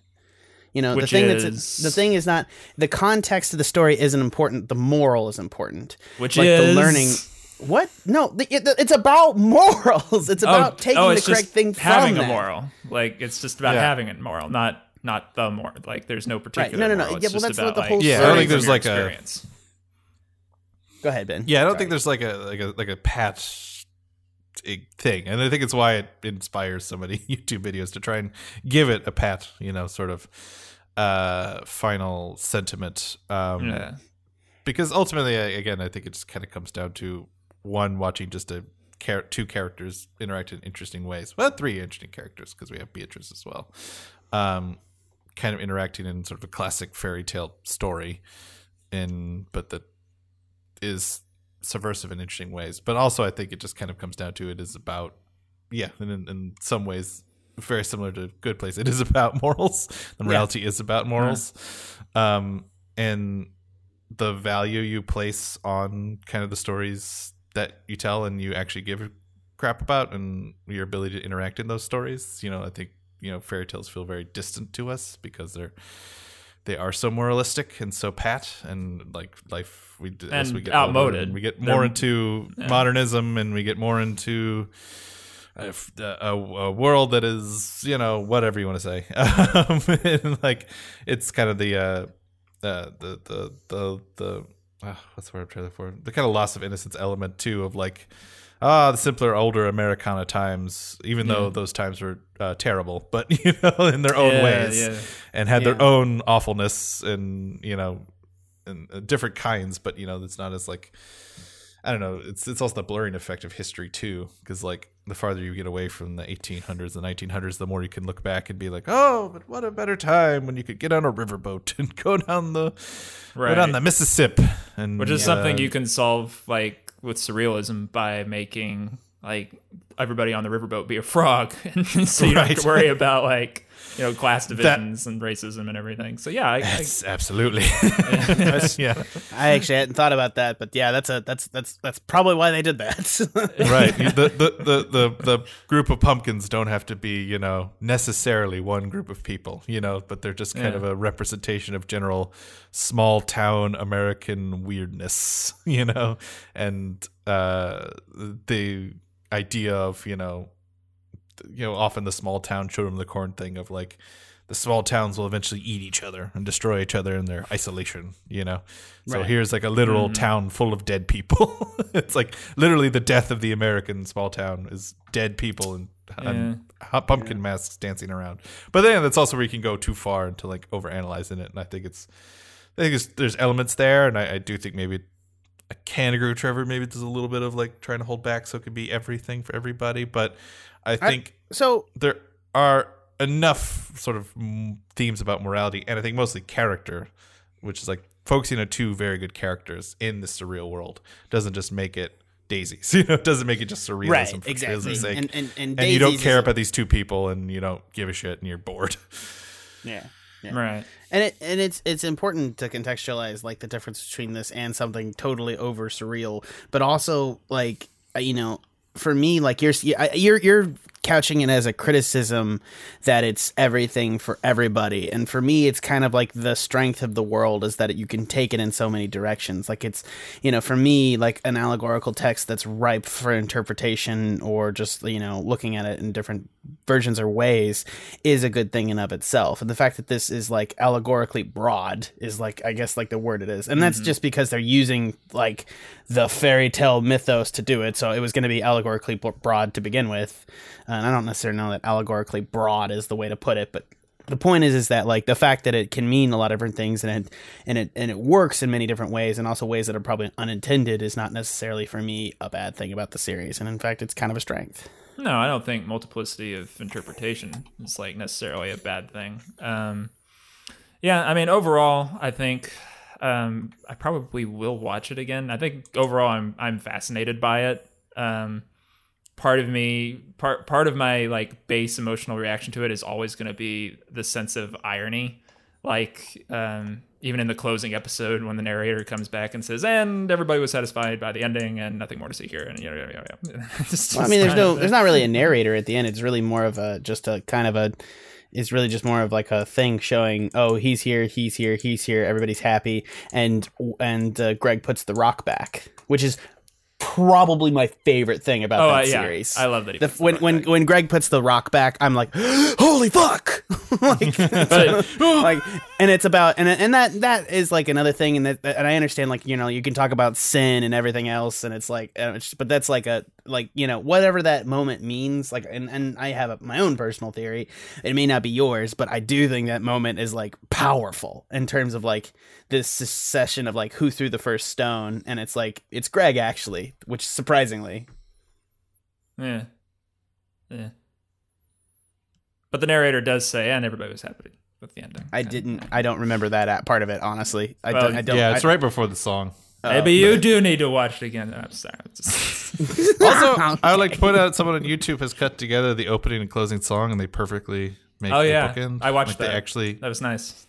You know, Which the thing is- that's the thing is not the context of the story isn't important. The moral is important. Which like is the learning. What? No, the, it, it's about morals. It's oh, about taking oh, the correct just thing from having a moral. Like it's just about Yeah. having a moral, not not the moral. Like there's no particular. no, no, no. moral. Yeah, well, that's about, what the like, whole Yeah, I don't think there's from your like a- experience. Go ahead, Ben. Yeah, I don't Sorry. think there's like a like a like a patch thing, and I think it's why it inspires so many YouTube videos to try and give it a pat, you know, sort of uh final sentiment. Um, Yeah. because ultimately, again, I think it just kind of comes down to one watching just a char- two characters interact in interesting ways. Well, three interesting characters because we have Beatrice as well. Um, kind of interacting in sort of a classic fairy tale story, in but that is subversive in interesting ways. But also, I think it just kind of comes down to it is about yeah, and in, in some ways. Very similar to Good Place, it is about morals. The Yeah. morality is about morals, um, and the value you place on kind of the stories that you tell and you actually give crap about and your ability to interact in those stories you know i think you know fairy tales feel very distant to us because they're they are so moralistic and so pat and like life we as And we get outmoded. and we get They're- more into modernism and we get more into a, a- a world that is you know whatever you want to say. Um, like it's kind of the uh uh, the the the the uh, what's the word I'm trying to for? The kind of loss of innocence element too of like ah the simpler older Americana times even though those times were uh, terrible but you know in their own Yeah, ways yeah. and had their own awfulness and you know and uh, different kinds but you know it's not as like I don't know. It's it's also the blurring effect of history too, because like the farther you get away from the 1800s, the 1900s, the more you can look back and be like, oh, but what a better time when you could get on a riverboat and go down the go Right. down the Mississippi, and Which is uh, something you can solve like with surrealism by making like everybody on the riverboat be a frog, and so you don't have to worry about like you know class divisions and racism and everything. So yeah, I, I, absolutely. yeah, I actually hadn't thought about that, but yeah, that's a that's that's that's probably why they did that. right. The, the the the the group of pumpkins don't have to be you know necessarily one group of people, you know, but they're just kind Yeah. of a representation of general small town American weirdness, you know, and uh, the idea of you know, you know, often the small town children of the corn thing of like. The small towns will eventually eat each other and destroy each other in their isolation, you know. So Right. here's like a literal mm-hmm. town full of dead people. it's like literally the death of the American small town is dead people and, and hot pumpkin masks dancing around. But then that's also where you can go too far into like overanalyzing it. And I think it's, I think it's, there's elements there, and I, I do think maybe I can agree with Trevor. Maybe there's a little bit of like trying to hold back so it could be everything for everybody. But I think so there are enough sort of themes about morality and I think mostly character, which is like focusing on two very good characters in the surreal world doesn't just make it daisies. You know, it doesn't make it just surrealism right, for exactly, realism's sake. and and and, And you don't care about these two people and you don't give a shit and you're bored. yeah. Yeah. right. And it and it's it's important to contextualize like the difference between this and something totally over surreal, but also like you know, for me like you're you're you're couching it as a criticism that it's everything for everybody, and for me it's kind of like the strength of the world is that you can take it in so many directions. Like it's you know, for me like an allegorical text that's ripe for interpretation or just you know looking at it in different versions or ways is a good thing in of itself. And the fact that this is like allegorically broad is like I guess like the word it is. And that's mm-hmm. just because they're using like the fairy tale mythos to do it. So it was going to be allegorically broad to begin with. And I don't necessarily know that allegorically broad is the way to put it, but the point is is that like the fact that it can mean a lot of different things and it and it and it works in many different ways and also ways that are probably unintended is not necessarily for me a bad thing about the series and in fact it's kind of a strength No, I don't think multiplicity of interpretation is like necessarily a bad thing. Um, yeah, I mean, overall, I think um, I probably will watch it again. I think overall, I'm I'm fascinated by it. um, part of me part part of my like base emotional reaction to it is always going to be the sense of irony. Like um, even in the closing episode when the narrator comes back and says and everybody was satisfied by the ending and nothing more to see here and you know, yeah, yeah, well, I mean there's no there's not really a narrator at the end. It's really more of a just a kind of a it's really just more of like a thing showing oh he's here he's here he's here everybody's happy and and uh, Greg puts the rock back which is probably my favorite thing about oh, that uh, yeah. series. I love that. He the, when when when Greg puts the rock back, I'm like, holy fuck! like, like, and it's about and and that that is like another thing, and that and I understand like you know you can talk about sin and everything else, and it's like, but that's like a like you know whatever that moment means. Like, and and I have a, my own personal theory. It may not be yours, but I do think that moment is like powerful in terms of like this succession of like who threw the first stone, and it's like it's Greg actually, which surprisingly, yeah, yeah. But the narrator does say, and everybody was happy with the ending. I didn't. I don't remember that part of it. Honestly, I Well, don't. I don't yeah, it's I, right before the song. Oh, Maybe you do need to watch it again. I'm sorry. Also, I would like to point out someone on YouTube has cut together the opening and closing song, and they perfectly make Oh, the yeah. bookend. I watched like that. They actually that was nice.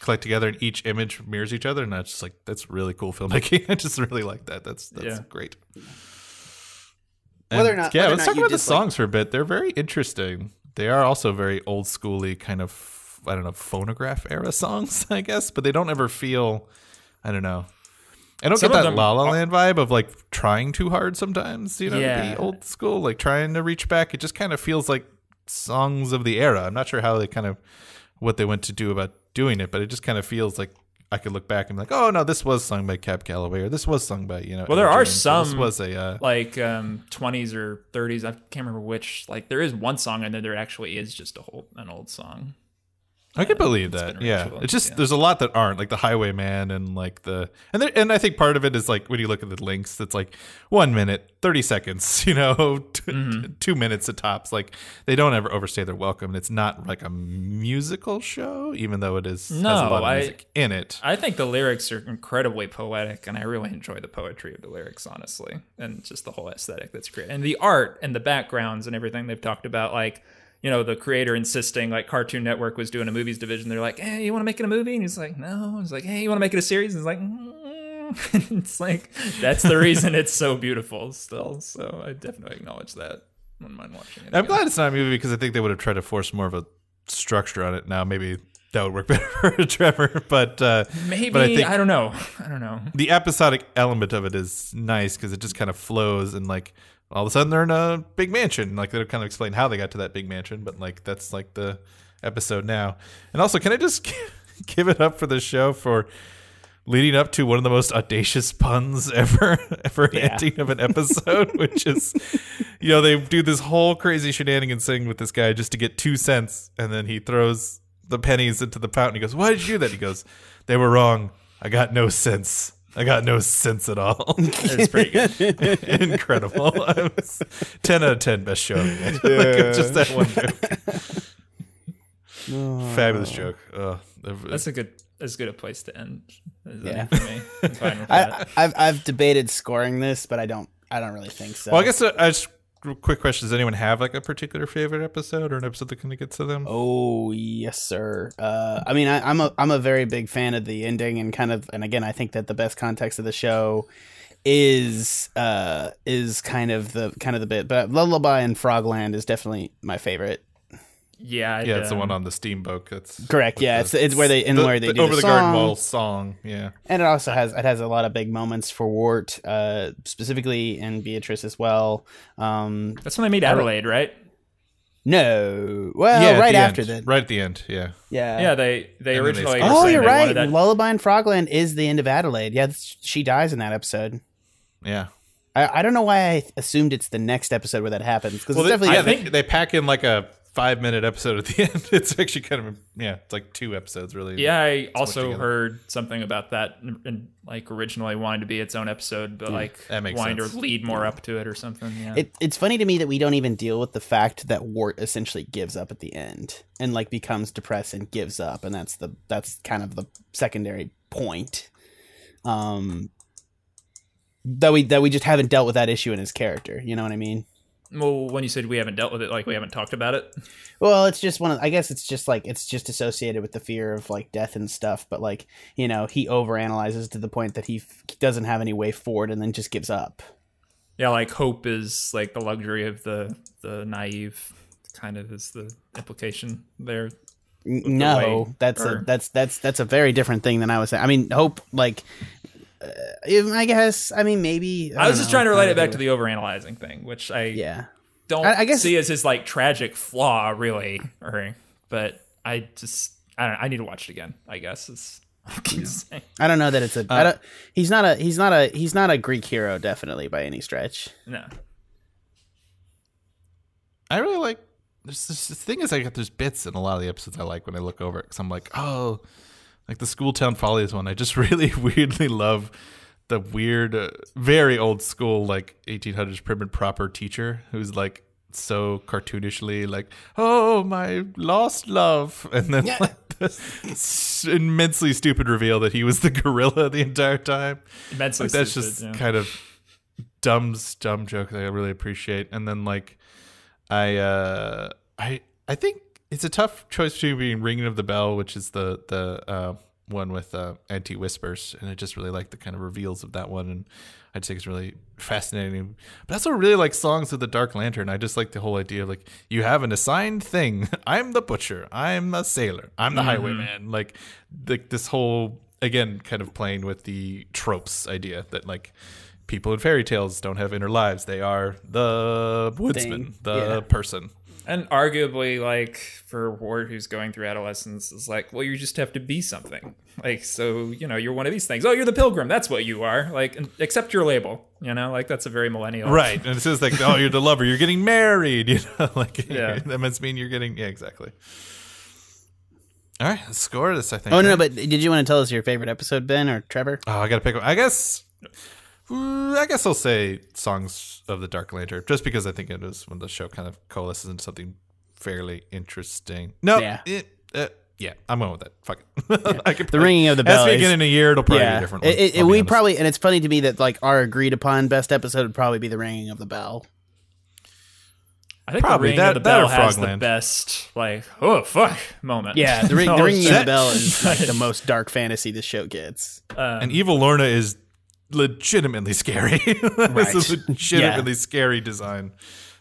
Collect together, and each image mirrors each other, and that's just like that's really cool filmmaking. I just really like that. That's that's Yeah. great. Whether or not- yeah, whether let's not talk you about the dislike- songs for a bit. They're very interesting. They are also very old schooly kind of I don't know phonograph era songs, I guess, but they don't ever feel I don't know. I don't Some get that them La La Land vibe of like trying too hard sometimes, you know, Yeah. to be old school, like trying to reach back. It just kind of feels like songs of the era. I'm not sure how they kind of what they went to do about doing it, but it just kind of feels like I could look back and be like, oh no, this was sung by Cab Calloway, or this was sung by you know. Well, there are James, or This was a uh, Like um, 20s or 30s. I can't remember which. Like there is one song, and then there actually is just a whole an old song. I can believe that. Yeah, ritual, it's just yeah. there's a lot that aren't like the Highwayman and like the and there, and I think part of it is like when you look at the links, it's like one minute, thirty seconds, you know, t- Mm-hmm. two minutes at tops. Like they don't ever overstay their welcome. And it's not like a musical show, even though it is has a No, lot of I- music in it. I think the lyrics are incredibly poetic, and I really enjoy the poetry of the lyrics, honestly, and just the whole aesthetic that's great, and the art and the backgrounds and everything they've talked about, like. You know, the creator insisting, like Cartoon Network was doing a movies division. They're like, "Hey, you want to make it a movie?" And he's like, "No." He's like, "Hey, you want to make it a series?" And he's like, mm. "It's like that's the reason it's so beautiful still." So I definitely acknowledge that. Wouldn't mind watching it. I'm again. glad it's not a movie because I think they would have tried to force more of a structure on it. Now maybe that would work better for Trevor, but uh, Maybe but I I don't know. I don't know. the episodic element of it is nice because it just kind of flows and like all of a sudden they're in a big mansion. Like they'll kind of explain how they got to that big mansion, but like that's like the episode now. And also, can I just give it up for the show for leading up to one of the most audacious puns ever ever Yeah. ending of an episode, which is you know they do this whole crazy shenanigans thing with this guy just to get two cents, and then he throws the pennies into the fountain. He goes, "Why did you do that?" He goes, "They were wrong. I got no sense." I got no sense at all. It's pretty good. Incredible. I was- 10 out of 10 best show. Man. like, it's just that one joke. Fabulous joke. Oh, That's a good. as good a place to end. Is Yeah. for me. I'm fine with that. I, I've I've debated scoring this, but I don't I don't really think so. well, I guess uh, I just quick question: Does anyone have like a particular favorite episode or an episode that kind of gets to them? Oh yes, sir. Uh, I mean, I, I'm a I'm a very big fan of the ending and kind of, and again, I think that the best context of the show is uh is kind of the kind of the bit, but Lullaby in Frogland is definitely my favorite. Yeah, I'd, yeah, it's the um, one on the steamboat. That's Correct. Yeah, the- it's it's where they and the- where they the do over the, the garden wall song. Yeah, and it also has it has a lot of big moments for Wirt, uh, specifically and Beatrice as well. Um, That's when they meet Adelaide, right? no, well, yeah. right the after that, Right at the end. Yeah. yeah, Yeah, they they And then they originally. Oh, you're right. that- Lullaby in Frogland is the end of Adelaide. Yeah, she dies in that episode. Yeah. I, I don't know why I assumed it's the next episode where that happens because Well, definitely. I think- they, they pack in like a five minute episode at the end. It's actually kind of yeah, it's like two episodes really. Yeah, I also heard something about that, and, and like originally wanted to be its own episode, but like that makes wanting sense. to lead more up to it or something. Yeah, It, it's funny to me that we don't even deal with the fact that Wirt essentially gives up at the end and like becomes depressed and gives up, and that's the that's kind of the secondary point. Um, that we that we just haven't dealt with that issue in his character. You know what I mean? Well, when you said we haven't dealt with it, like we haven't talked about it. Well, it's just one of. I guess it's just like it's just associated with the fear of like death and stuff. But like you know, he overanalyzes to the point that he f- doesn't have any way forward, and then just gives up. Yeah, like hope is like the luxury of the the naive, kind of is the implication there. The No, way- that's or- a that's that's that's a very different thing than I was saying. I mean, hope like. Uh, I guess. I mean, maybe. I was just know. trying to relate it back to the overanalyzing thing, which I. Yeah. don't I- I guess- see as his like tragic flaw, really. Or, but I just I don't know, I need to watch it again. I guess is all I. I don't know that it's a. I don't, he's not a. He's not a. He's not a Greek hero, definitely by any stretch. No, I really like. There's this the thing is, I got there's bits in a lot of the episodes I like when I look over it because I'm like, oh, like the School Town Follies one. I just really weirdly love the weird, uh, very old school like 1800s prim and proper teacher who's like so cartoonishly like, oh my lost love, and then like this immensely stupid reveal that he was the gorilla the entire time. immensely. Like, that's stupid, just yeah. kind of dumb dumb joke that I really appreciate. And then like I uh I I think it's a tough choice between ringing of the bell, which is the the uh one with uh Auntie Whispers, and I just really like the kind of reveals of that one and I just think it's really fascinating. But I also really like songs of the Dark Lantern. I just like the whole idea of like you have an assigned thing. I'm the butcher. I'm a sailor. I'm the highwayman. Like like this whole again kind of playing with the tropes idea that like people in fairy tales don't have inner lives. They are the woodsman, the Yeah. person. And arguably, like for a Wirt, who's going through adolescence, is like, well, you just have to be something. Like, so you know, you're one of these things. Oh, you're the pilgrim. That's what you are. Like, and accept your label. You know, like that's a very millennial. Right. And it says like, oh, you're the lover. You're getting married. You know, like Yeah. that must mean you're getting yeah, exactly. All right, let's score this. I think. Oh no, right? but did you want to tell us your favorite episode, Ben or Trevor? Oh, I gotta pick one. I guess. Uh, I guess I'll say songs of the Dark Lantern, just because I think it is when the show kind of coalesces into something fairly interesting. No, Yeah. it, uh, yeah, I'm going with that. Fuck it. I could The ringing of the bell. Ask me is- again in a year, it'll probably be a yeah, different one. It- it- we honest. probably and it's funny to me that like our agreed upon best episode would probably be the ringing of the bell. I think Probably the ringing that- of the bell has the best, like, oh fuck moment. Yeah, the, ring, Oh, the ringing of the bell is like the most dark fantasy the show gets. And Evil Lorna is legitimately scary. this Right. is a legitimately scary design.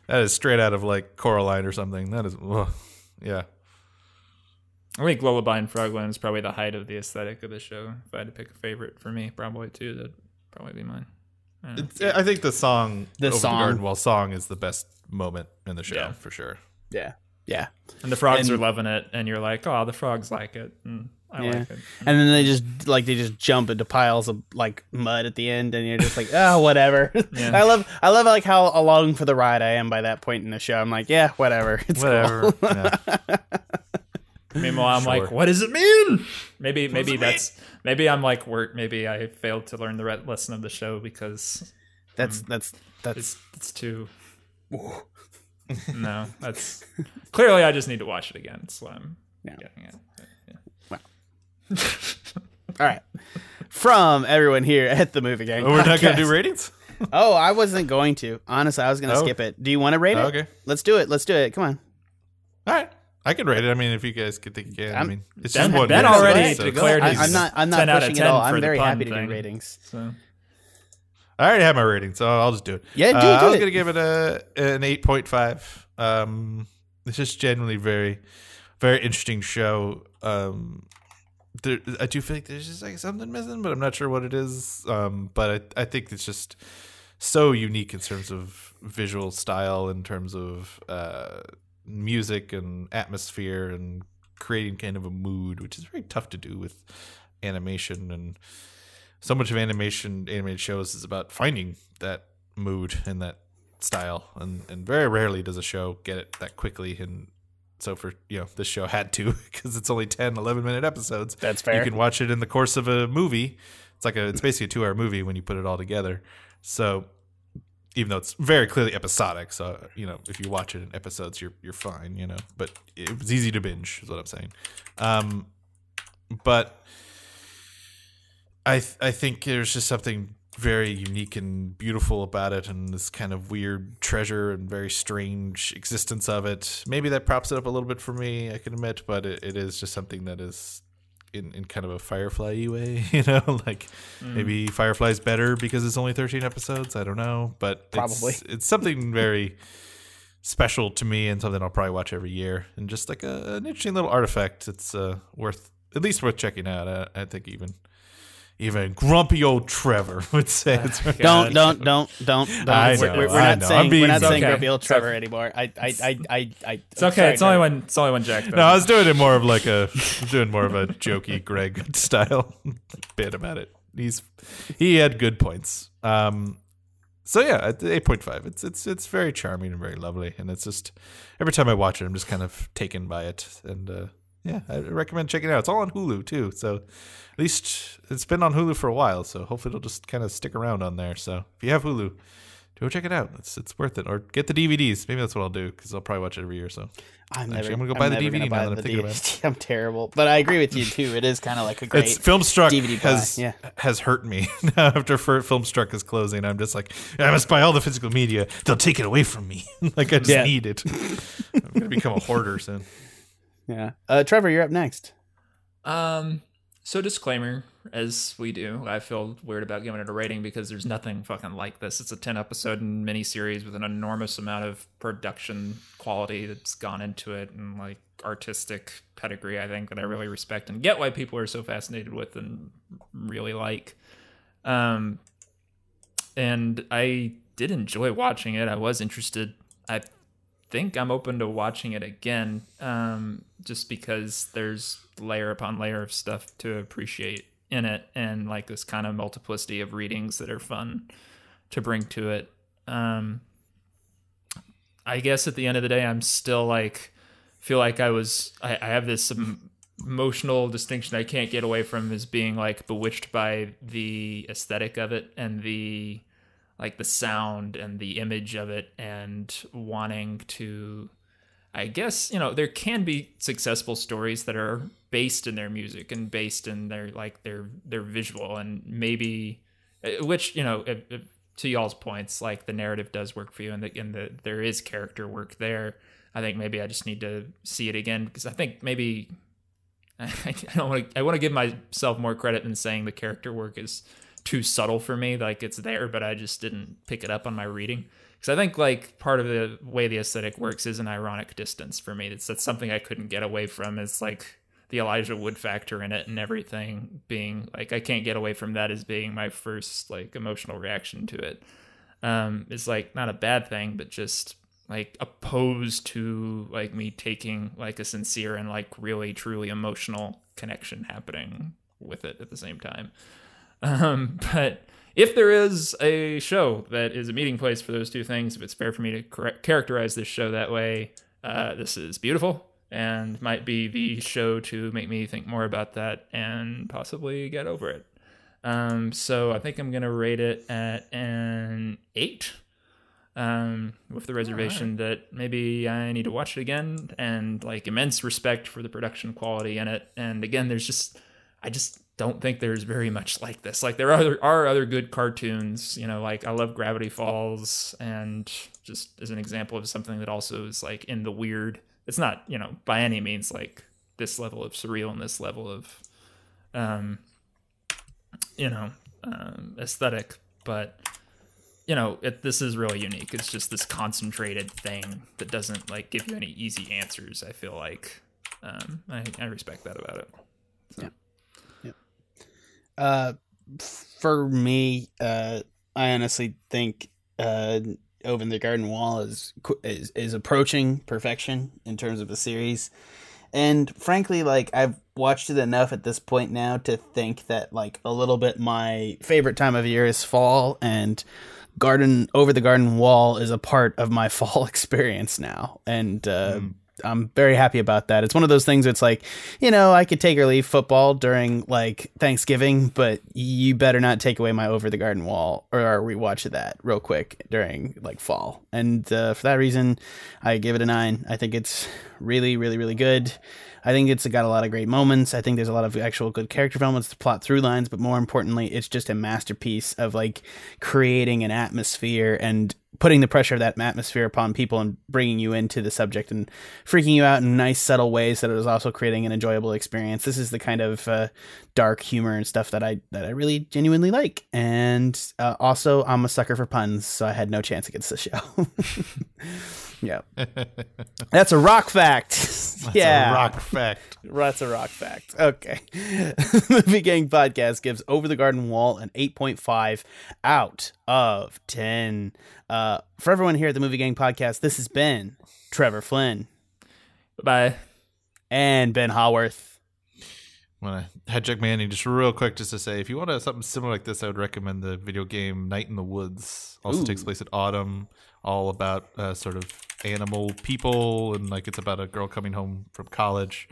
That is straight out of like Coraline or something. That is, ugh. yeah. I think Lullaby in Frogland is probably the height of the aesthetic of the show. If I had to pick a favorite for me, probably too, that'd probably be mine. I don't know. It's, I think the song, The Over song. the Garden Wall song, is the best moment in the show Yeah. for sure. Yeah, yeah, And the frogs And- are loving it, and you're like, oh, the frogs like it. And I Yeah. like it. and then they just like they just jump into piles of like mud at the end, and you're just like, oh, whatever. Yeah. I love I love like how along for the ride I am by that point in the show. I'm like, yeah, whatever. It's Whatever. cool. yeah. Meanwhile, I'm like, what does it mean? Maybe, maybe it mean? that's maybe I'm like, work. Maybe I failed to learn the re- lesson of the show because That's that's that's it's it's too. no, that's clearly I just need to watch it again. That's what I'm Yeah. getting at. all right. From everyone here at the Movie Gang. Oh, we're not going to do ratings? Oh, I wasn't going to. Honestly, I was going to Oh. skip it. Do you want to rate it? Okay. Let's do it. Let's do it. Come on. All right. I can rate it. I mean, if you guys could think you can. I I'm- mean, it's Ben- just one Ben movie, already so- declared I, his I'm not. I'm not 10 out of pushing 10 at all. I'm very happy to thing. do ratings. So I already have my rating, so I'll just do it. Yeah, do Uh, it, I do was it. gonna give it a an eight point five. Um, it's just genuinely very, very interesting show. Um, there, I do feel like there's just like something missing, but I'm not sure what it is. Um, but I, I think it's just so unique in terms of visual style, in terms of uh, music and atmosphere, and creating kind of a mood, which is very tough to do with animation and so much of animation animated shows is about finding that mood and that style and and very rarely does a show get it that quickly and so for you know this show had to because it's only 10 11 minute episodes. That's fair. you can watch it in the course of a movie. It's like a it's basically a two hour movie when you put it all together. So even though it's very clearly episodic so you know if you watch it in episodes you're you're fine you know. But it was easy to binge is what i'm saying. Um but I th- I think there's just something very unique and beautiful about it, and this kind of weird treasure and very strange existence of it. Maybe that props it up a little bit for me, I can admit, but it, it is just something that is in, in kind of a Firefly way, you know, like Mm. maybe Firefly's better because it's only 13 episodes. I don't know, but Probably. it's, it's something very special to me and something I'll probably watch every year. And just like a, an interesting little artifact. It's uh, worth at least worth checking out. I, I think even even grumpy old Trevor would say it's worth Don't, don't, don't, don't, don't. I we're, know, we're, we're I not know. I'm saying we're not saying okay. grumpy old Trevor anymore. I, I, I, I, I. It's okay. It's only when it's only when Jack. Does No, I was doing it more of like a doing more of a jokey Greg style bit about it. He's he had good points. Um, so yeah, at eight point five. It's it's it's very charming and very lovely, and it's just every time I watch it, I'm just kind of taken by it, and uh, yeah, I recommend checking it out. It's all on Hulu too, so at least it's been on Hulu for a while. So hopefully it'll just kind of stick around on there. So if you have Hulu. Go check it out. It's it's worth it. Or get the DVDs. Maybe that's what I'll do because I'll probably watch it every year. So I'm Actually, never, I'm gonna go buy the DVD gonna now buy that I'm thinking about DVD. I'm terrible, but I agree with you too. It is kind of like a great. it's Filmstruck DVD buy, has yeah. has hurt me now after Filmstruck is closing. I'm just like I must buy all the physical media. They'll take it away from me. like I just Yeah. need it. I'm gonna become a hoarder soon. Yeah. Uh, Trevor, you're up next. Um. So disclaimer, as we do, I feel weird about giving it a rating because there's nothing fucking like this. It's a ten episode miniseries with an enormous amount of production quality that's gone into it and like artistic pedigree. I think that I really respect and get why people are so fascinated with and really like. Um. And I did enjoy watching it. I was interested. I think I'm open to watching it again, um, just because there's layer upon layer of stuff to appreciate in it, and like this kind of multiplicity of readings that are fun to bring to it. Um, I guess at the end of the day, I'm still like feel like I was. I, I have this emotional distinction I can't get away from as being like bewitched by the aesthetic of it and the like the sound and the image of it and wanting to I guess, you know, there can be successful stories that are based in their music and based in their like their their visual and maybe uh, which, you know, if, if, to y'all's points, like the narrative does work for you and the and the there is character work there. I think maybe I just need to see it again because I think maybe I don't want to. I want to give myself more credit than saying the character work is too subtle for me. Like it's there, but I just didn't pick it up on my reading. Because I think like part of the way the aesthetic works is an ironic distance for me. It's that's something I couldn't get away from. Is like the Elijah Wood factor in it and everything being like I can't get away from that as being my first like emotional reaction to it. Um, it's like not a bad thing, but just like opposed to like me taking like a sincere and like really truly emotional connection happening with it at the same time. Um, but if there is a show that is a meeting place for those two things, if it's fair for me to char- characterize this show that way, uh, this is beautiful and might be the show to make me think more about that and possibly get over it. Um, so I think I'm gonna rate it at an eight um, with the reservation that maybe I need to watch it again and like immense respect for the production quality in it. And again, there's just, I just don't think there's very much like this. Like there are other, are other good cartoons, you know, like I love Gravity Falls and just as an example of something that also is like in the weird, it's not, you know, by any means like this level of surreal and this level of, um, you know, um, aesthetic, but you know, it, this is really unique. It's just this concentrated thing that doesn't like give you any easy answers. I feel like um, I, I respect that about it. Uh, for me, uh, I honestly think uh, Over the Garden Wall is is is approaching perfection in terms of a series, and frankly, like I've watched it enough at this point now to think that like a little bit my favorite time of year is fall and garden over the garden wall is a part of my fall experience now. And uh, i'm very happy about that. It's one of those things it's like you know i could take or leave football during like thanksgiving but you better not take away my over the garden wall or our rewatch of that real quick during like fall. And uh, for that reason i give it a nine. I think it's really, really, really good. I think it's got a lot of great moments. I think there's a lot of actual good character developments, plot through lines, but more importantly, it's just a masterpiece of like creating an atmosphere and putting the pressure of that atmosphere upon people and bringing you into the subject and freaking you out in nice, subtle ways that it is also creating an enjoyable experience. This is the kind of uh, dark humor and stuff that I that I really genuinely like. And uh, also, I'm a sucker for puns, so I had no chance against the show. yeah, that's a rock fact. That's yeah, a rock fact. that's a rock fact. Okay. Movie Gang Podcast gives Over the Garden Wall an 8.5 out of 10. Uh, for everyone here at the Movie Gang Podcast, this has been Trevor Flynn Bye. and Ben Haworth. Want to headcheck Manny just real quick, just to say, if you want to, something similar like this, I would recommend the video game Night in the Woods. Also Ooh. takes place at autumn, all about uh, sort of animal people, and like it's about a girl coming home from college,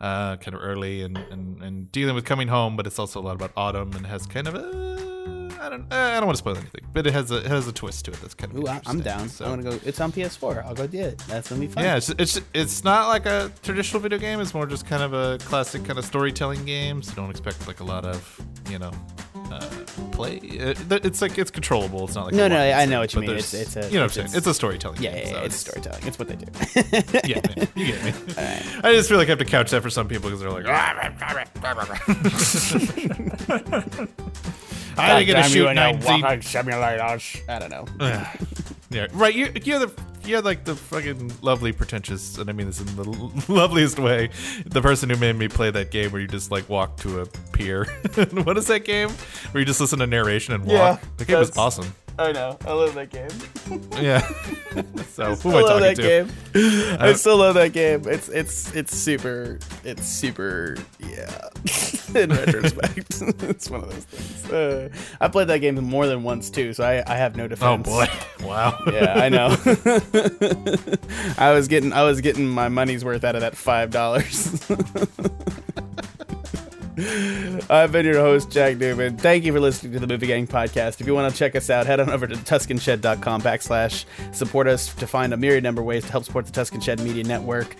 uh, kind of early, and, and and dealing with coming home, but it's also a lot about autumn, and has kind of a I don't uh, I don't want to spoil anything, but it has a it has a twist to it that's kind of Ooh, I'm down. So. I'm gonna go. It's on PS4. I'll go do it. That's to be fun. Yeah, it's, it's it's not like a traditional video game. It's more just kind of a classic kind of storytelling game. So don't expect like a lot of you know play. It's like it's controllable. It's not like No, a no, I know what you mean. It's- it's a- you know what I'm saying. it's- It's a storytelling. Yeah, game, yeah, so yeah, it's storytelling. It's what they do. yeah, man, you get me. I just feel like I have to couch that for some people because they're like, ah, I didn't get to shoot 19 simulators. I don't know. Yeah, right. You you're the you're like the fucking lovely pretentious, and I mean this in the l- loveliest way. The person who made me play that game where you just like walk to a pier. what is that game where you just listen to narration and walk? Yeah, the game was awesome. I know. I love that game. Yeah. so who am I love that to? game. I still love that game. It's it's it's super. It's super. Yeah. In retrospect, it's one of those things. Uh, I played that game more than once too, so I, I have no defense. Oh boy! Wow. Yeah, I know. I was getting I was getting my money's worth out of that five dollars. I've been your host, Jack Newman. Thank you for listening to the Movie Gang podcast. If you want to check us out, head on over to TuscanShed.com backslash support us to find a myriad number of ways to help support the Tuscan Shed Media Network.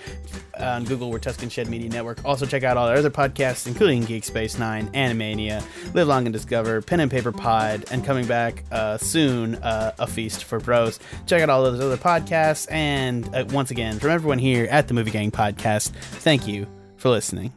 On Google, we're Tuscan Shed Media Network. Also, check out all our other podcasts, including Geek Space Nine, Animania, Live Long and Discover, Pen and Paper Pod, and coming back uh, soon, uh, A Feast for Bros. Check out all those other podcasts. And uh, once again, from everyone here at the Movie Gang podcast, thank you for listening.